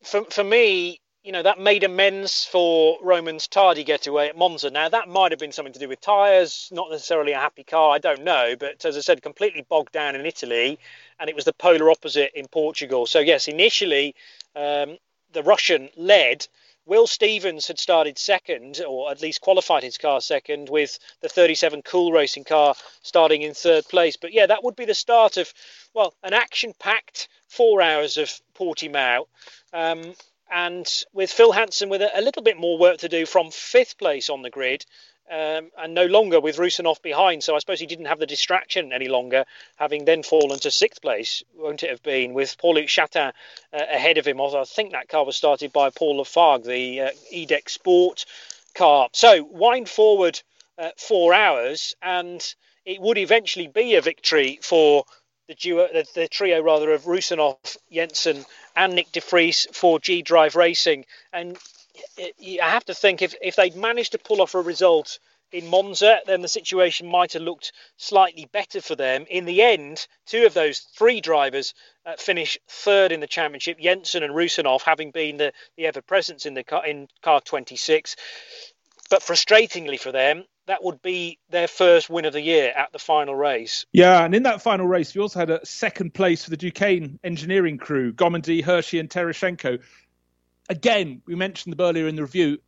For for me, you know, that made amends for Roman's tardy getaway at Monza. Now, that might have been something to do with tyres, not necessarily a happy car, I don't know. But as I said, completely bogged down in Italy, and it was the polar opposite in Portugal. So, yes, initially, um, the Russian led. Will Stevens had started second, or at least qualified his car second, with the 37 Cool Racing car starting in third place. But yeah, that would be the start of, well, an action packed four hours of Portimao. Um, and with Phil Hanson with a, a, little bit more work to do from fifth place on the grid. Um, and no longer with Rusinov behind, so I suppose he didn't have the distraction any longer, having then fallen to sixth place, won't it have been, with Paul-Loup Chatin uh, ahead of him. Although I think that car was started by Paul Lafargue, the uh, IDEC Sport car. So wind forward uh, four hours, and it would eventually be a victory for the duo, the, the trio rather of Rusinov, Jensen, and Nyck De Vries for G Drive Racing. And I have to think if, if they'd managed to pull off a result in Monza, then the situation might have looked slightly better for them. In the end, two of those three drivers uh, finished third in the championship, Jensen and Rusinov having been the, the ever presence in the car, in car 26. But frustratingly for them, that would be their first win of the year at the final race. Yeah, and in that final race, we also had a second place for the Duqueine engineering crew, Gommendy, Hirschi, and Tereshchenko. Again, we mentioned them earlier in the review,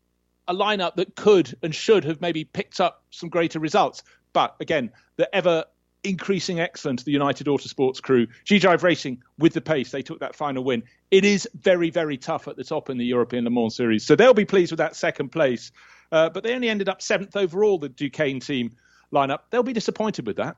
a lineup that could and should have maybe picked up some greater results. But again, the ever increasing excellence of the United Autosports crew, G Drive Racing with the pace, they took that final win. It is very, very tough at the top in the European Le Mans Series. So they'll be pleased with that second place. Uh, but they only ended up seventh overall, the Duqueine team lineup. They'll be disappointed with that.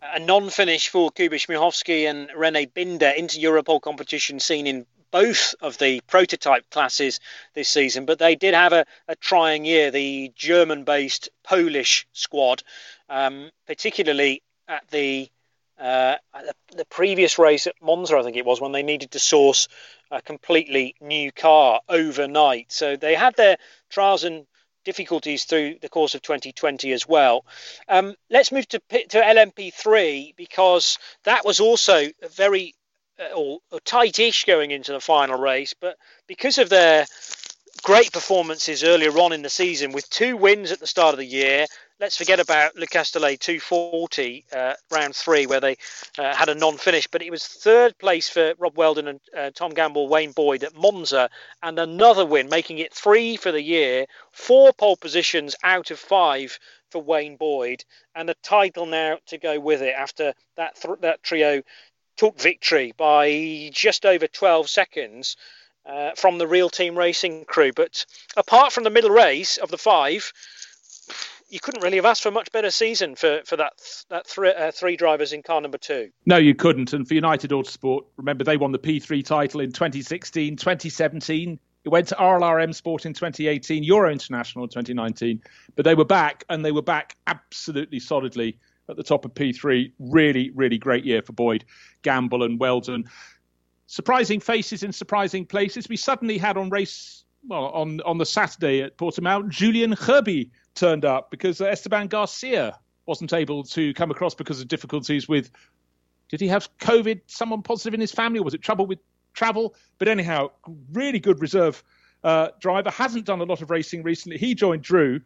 a non-finish for Kuba Śmiechowski and Rene Binder Inter Europol competition seen in both of the prototype classes this season, but they did have a, a trying year. The German-based Polish squad, um, particularly at the, uh, the, previous race at Monza, I think it was, when they needed to source a completely new car overnight. So they had their trials and difficulties through the course of 2020 as well. Um, let's move to to LMP3 because that was also a very or, or tight-ish going into the final race, but because of their great performances earlier on in the season with two wins at the start of the year. Let's forget about Le Castellet 240 uh, round three, where they uh, had a non-finish, but it was third place for Rob Wheldon and uh, Tom Gamble, Wayne Boyd at Monza, and another win, making it three for the year, four pole positions out of five for Wayne Boyd, and a title now to go with it after that th- that trio took victory by just over 12 seconds uh, from the real team racing crew. But apart from the middle race of the five, you couldn't really have asked for a much better season for, for that that three, uh, three drivers in car number two. No, you couldn't. And for United Autosport, remember they won the P3 title in 2016, 2017. It went to RLRM Sport in 2018, Euro International in 2019. But they were back, and they were back absolutely solidly at the top of P3. Really, really great year for Boyd, Gamble, and Wheldon. Surprising faces in surprising places. We suddenly had on race, well, on, on the Saturday at Portimao, Julian Herby turned up because Esteban Garcia wasn't able to come across because of difficulties with. Did he have COVID? Someone positive in his family? Or was it trouble with travel? But anyhow, really good reserve uh, driver. Hasn't done a lot of racing recently. He joined Droux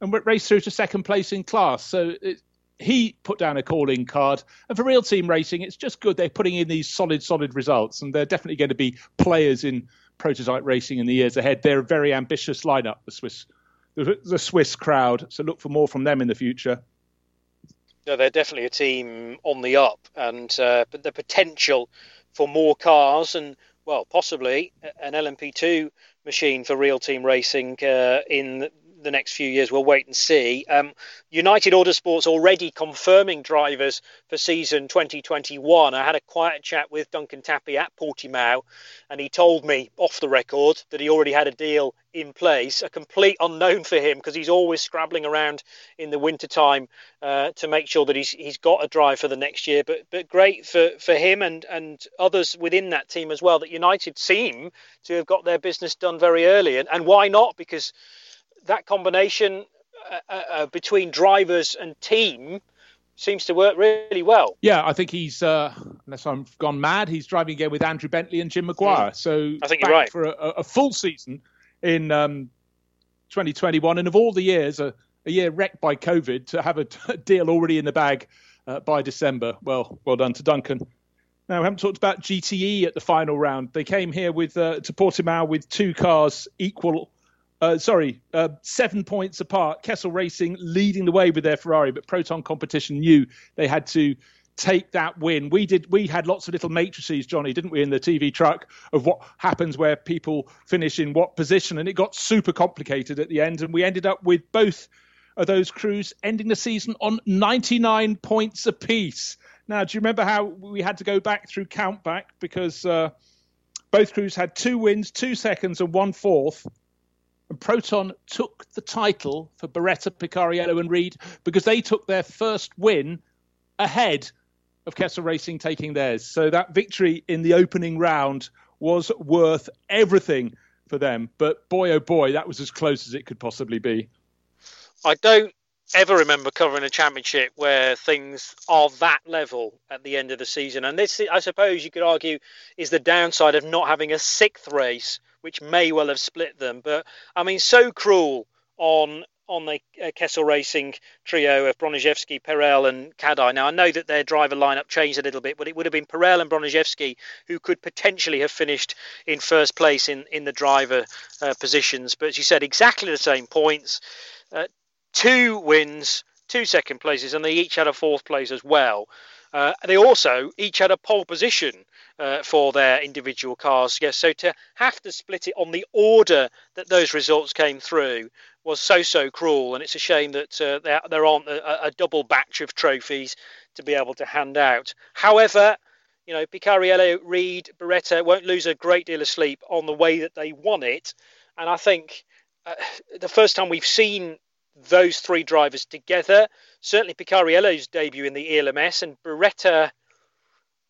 and raced through to second place in class. So it, he put down a calling card. And for real team racing, it's just good. They're putting in these solid, solid results, and they're definitely going to be players in prototype racing in the years ahead. They're a very ambitious lineup, the Swiss, the, the Swiss crowd. So look for more from them in the future. No, they're definitely a team on the up, and uh, the potential for more cars and well, possibly an LMP2 machine for real team racing uh, in the next few years. We'll wait and see. Um, United Autosports already confirming drivers for season 2021. I had a quiet chat with Duncan Tappy at Portimao, and he told me off the record that he already had a deal in place, a complete unknown for him because he's always scrabbling around in the wintertime uh, to make sure that he's he's got a drive for the next year. But but great for, for him and, and others within that team as well that United seem to have got their business done very early. And, and why not? Because that combination uh, uh, uh, between drivers and team seems to work really well. Yeah, I think he's, uh, unless I'm gone mad, he's driving again with Andrew Bentley and Jim McGuire. Mm. So I think you're right. for a, a full season in um, 2021. And of all the years, a, a, year wrecked by COVID, to have a, a deal already in the bag uh, by December, well, well done to Duncan. Now, we haven't talked about GTE at the final round. They came here with uh, to Portimao with two cars equal uh, sorry, uh, seven points apart. Kessel Racing leading the way with their Ferrari, but Proton Competition knew they had to take that win. We did. We had lots of little matrices, Jonny, didn't we, in the TV truck of what happens where people finish in what position, and it got super complicated at the end, and we ended up with both of those crews ending the season on 99 points apiece. Now, do you remember how we had to go back through count back because uh, both crews had two wins, two seconds, and one fourth and Proton took the title for Beretta, Picariello, and Ried because they took their first win ahead of Kessel Racing taking theirs. So that victory in the opening round was worth everything for them. But boy, oh boy, that was as close as it could possibly be. I don't ever remember covering a championship where things are that level at the end of the season. And this, I suppose, you could argue, is the downside of not having a sixth race which may well have split them. But I mean, so cruel on on the uh, Kessel Racing trio of Broniszewski, Perel, and Kadai. Now, I know that their driver lineup changed a little bit, but it would have been Perel and Broniszewski who could potentially have finished in first place in, in the driver uh, positions. But as you said, exactly the same points, uh, two wins, two second places, and they each had a fourth place as well. Uh, they also each had a pole position uh, for their individual cars. Yes, so to have to split it on the order that those results came through was so so cruel, and it's a shame that uh, there, there aren't a, a, double batch of trophies to be able to hand out. However, you know, Picariello, Ried, Beretta won't lose a great deal of sleep on the way that they won it, and I think uh, the first time we've seen those three drivers together, certainly Picariello's debut in the ELMS and Beretta.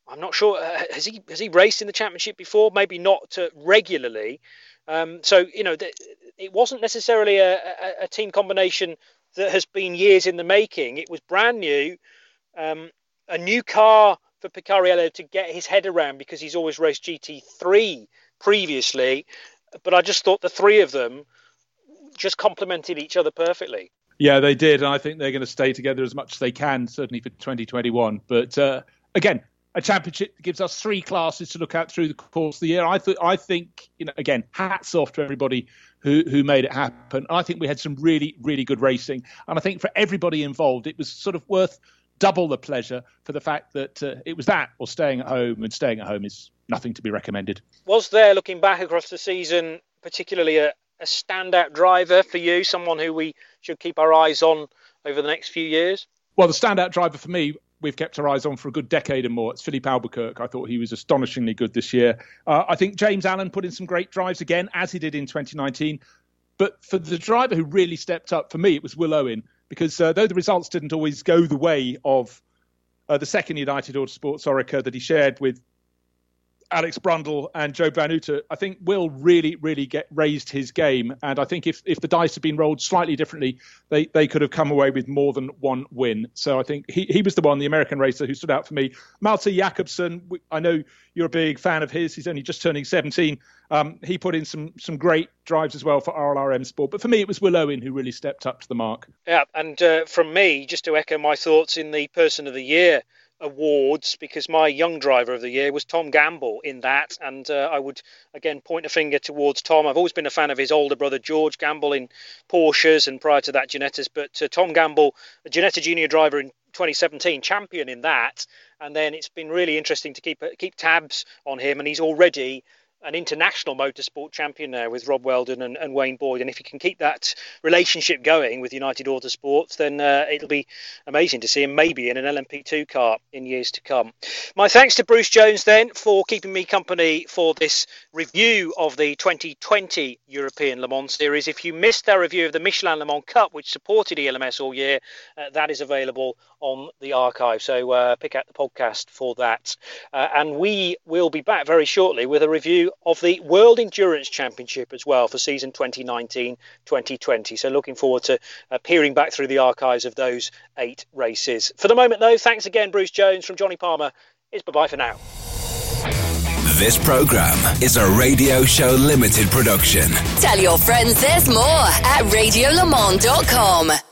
I'm not sure uh, has he has he raced in the championship before? Maybe not uh, regularly. Um, so you know, it wasn't necessarily a, a, a, team combination that has been years in the making. It was brand new, um, a new car for Picariello to get his head around because he's always raced GT3 previously. But I just thought the three of them just complemented each other perfectly. Yeah, they did, and I think they're going to stay together as much as they can, certainly for 2021. But uh, again, a championship that gives us three classes to look at through the course of the year. I th- I think, you know, again, hats off to everybody who who made it happen. I think we had some really really good racing, and I think for everybody involved, it was sort of worth double the pleasure for the fact that uh, it was that or staying at home, and staying at home is nothing to be recommended. Was there, looking back across the season, particularly a, a standout driver for you, someone who we should keep our eyes on over the next few years? Well, the standout driver for me we've kept our eyes on for a good decade and more. It's Filipe Albuquerque. I thought he was astonishingly good this year. Uh, I think James Allen put in some great drives again, as he did in 2019. But for the driver who really stepped up, for me, it was Will Owen, because uh, though the results didn't always go the way of uh, the second United Autosports Oreca that he shared with Alex Brundle and Job Van Vannute, I think Will really, really get raised his game. And I think if, if the dice had been rolled slightly differently, they, they could have come away with more than one win. So I think he, he was the one, the American racer, who stood out for me. Malthe Jakobsen, I know you're a big fan of his. He's only just turning 17. Um, he put in some some great drives as well for RLR MSport. But for me, it was Will Owen who really stepped up to the mark. Yeah, and uh, from me, just to echo my thoughts in the Person of the Year awards because my young driver of the year was Tom Gamble in that, and uh, I would again point a finger towards Tom. I've always been a fan of his older brother George Gamble in Porsches, and prior to that Ginettas. But uh, Tom Gamble, a Ginetta Junior driver in 2017, champion in that, and then it's been really interesting to keep keep tabs on him, and he's already an international motorsport champion there with Rob Wheldon and, and, Wayne Boyd. And if you can keep that relationship going with United Autosports, then uh, it'll be amazing to see him maybe in an LMP2 car in years to come. My thanks to Bruce Jones then for keeping me company for this review of the 2020 European Le Mans Series. If you missed our review of the Michelin Le Mans Cup, which supported ELMS all year, uh, that is available on the archive. So uh, pick out the podcast for that. Uh, and we will be back very shortly with a review of the World Endurance Championship as well for season 2019 2020. So, looking forward to uh, peering back through the archives of those eight races. For the moment, though, thanks again, Bruce Jones from Jonny Palmer. It's bye bye for now. This program is a Radio Show Limited production. Tell your friends there's more at radiolemans.com.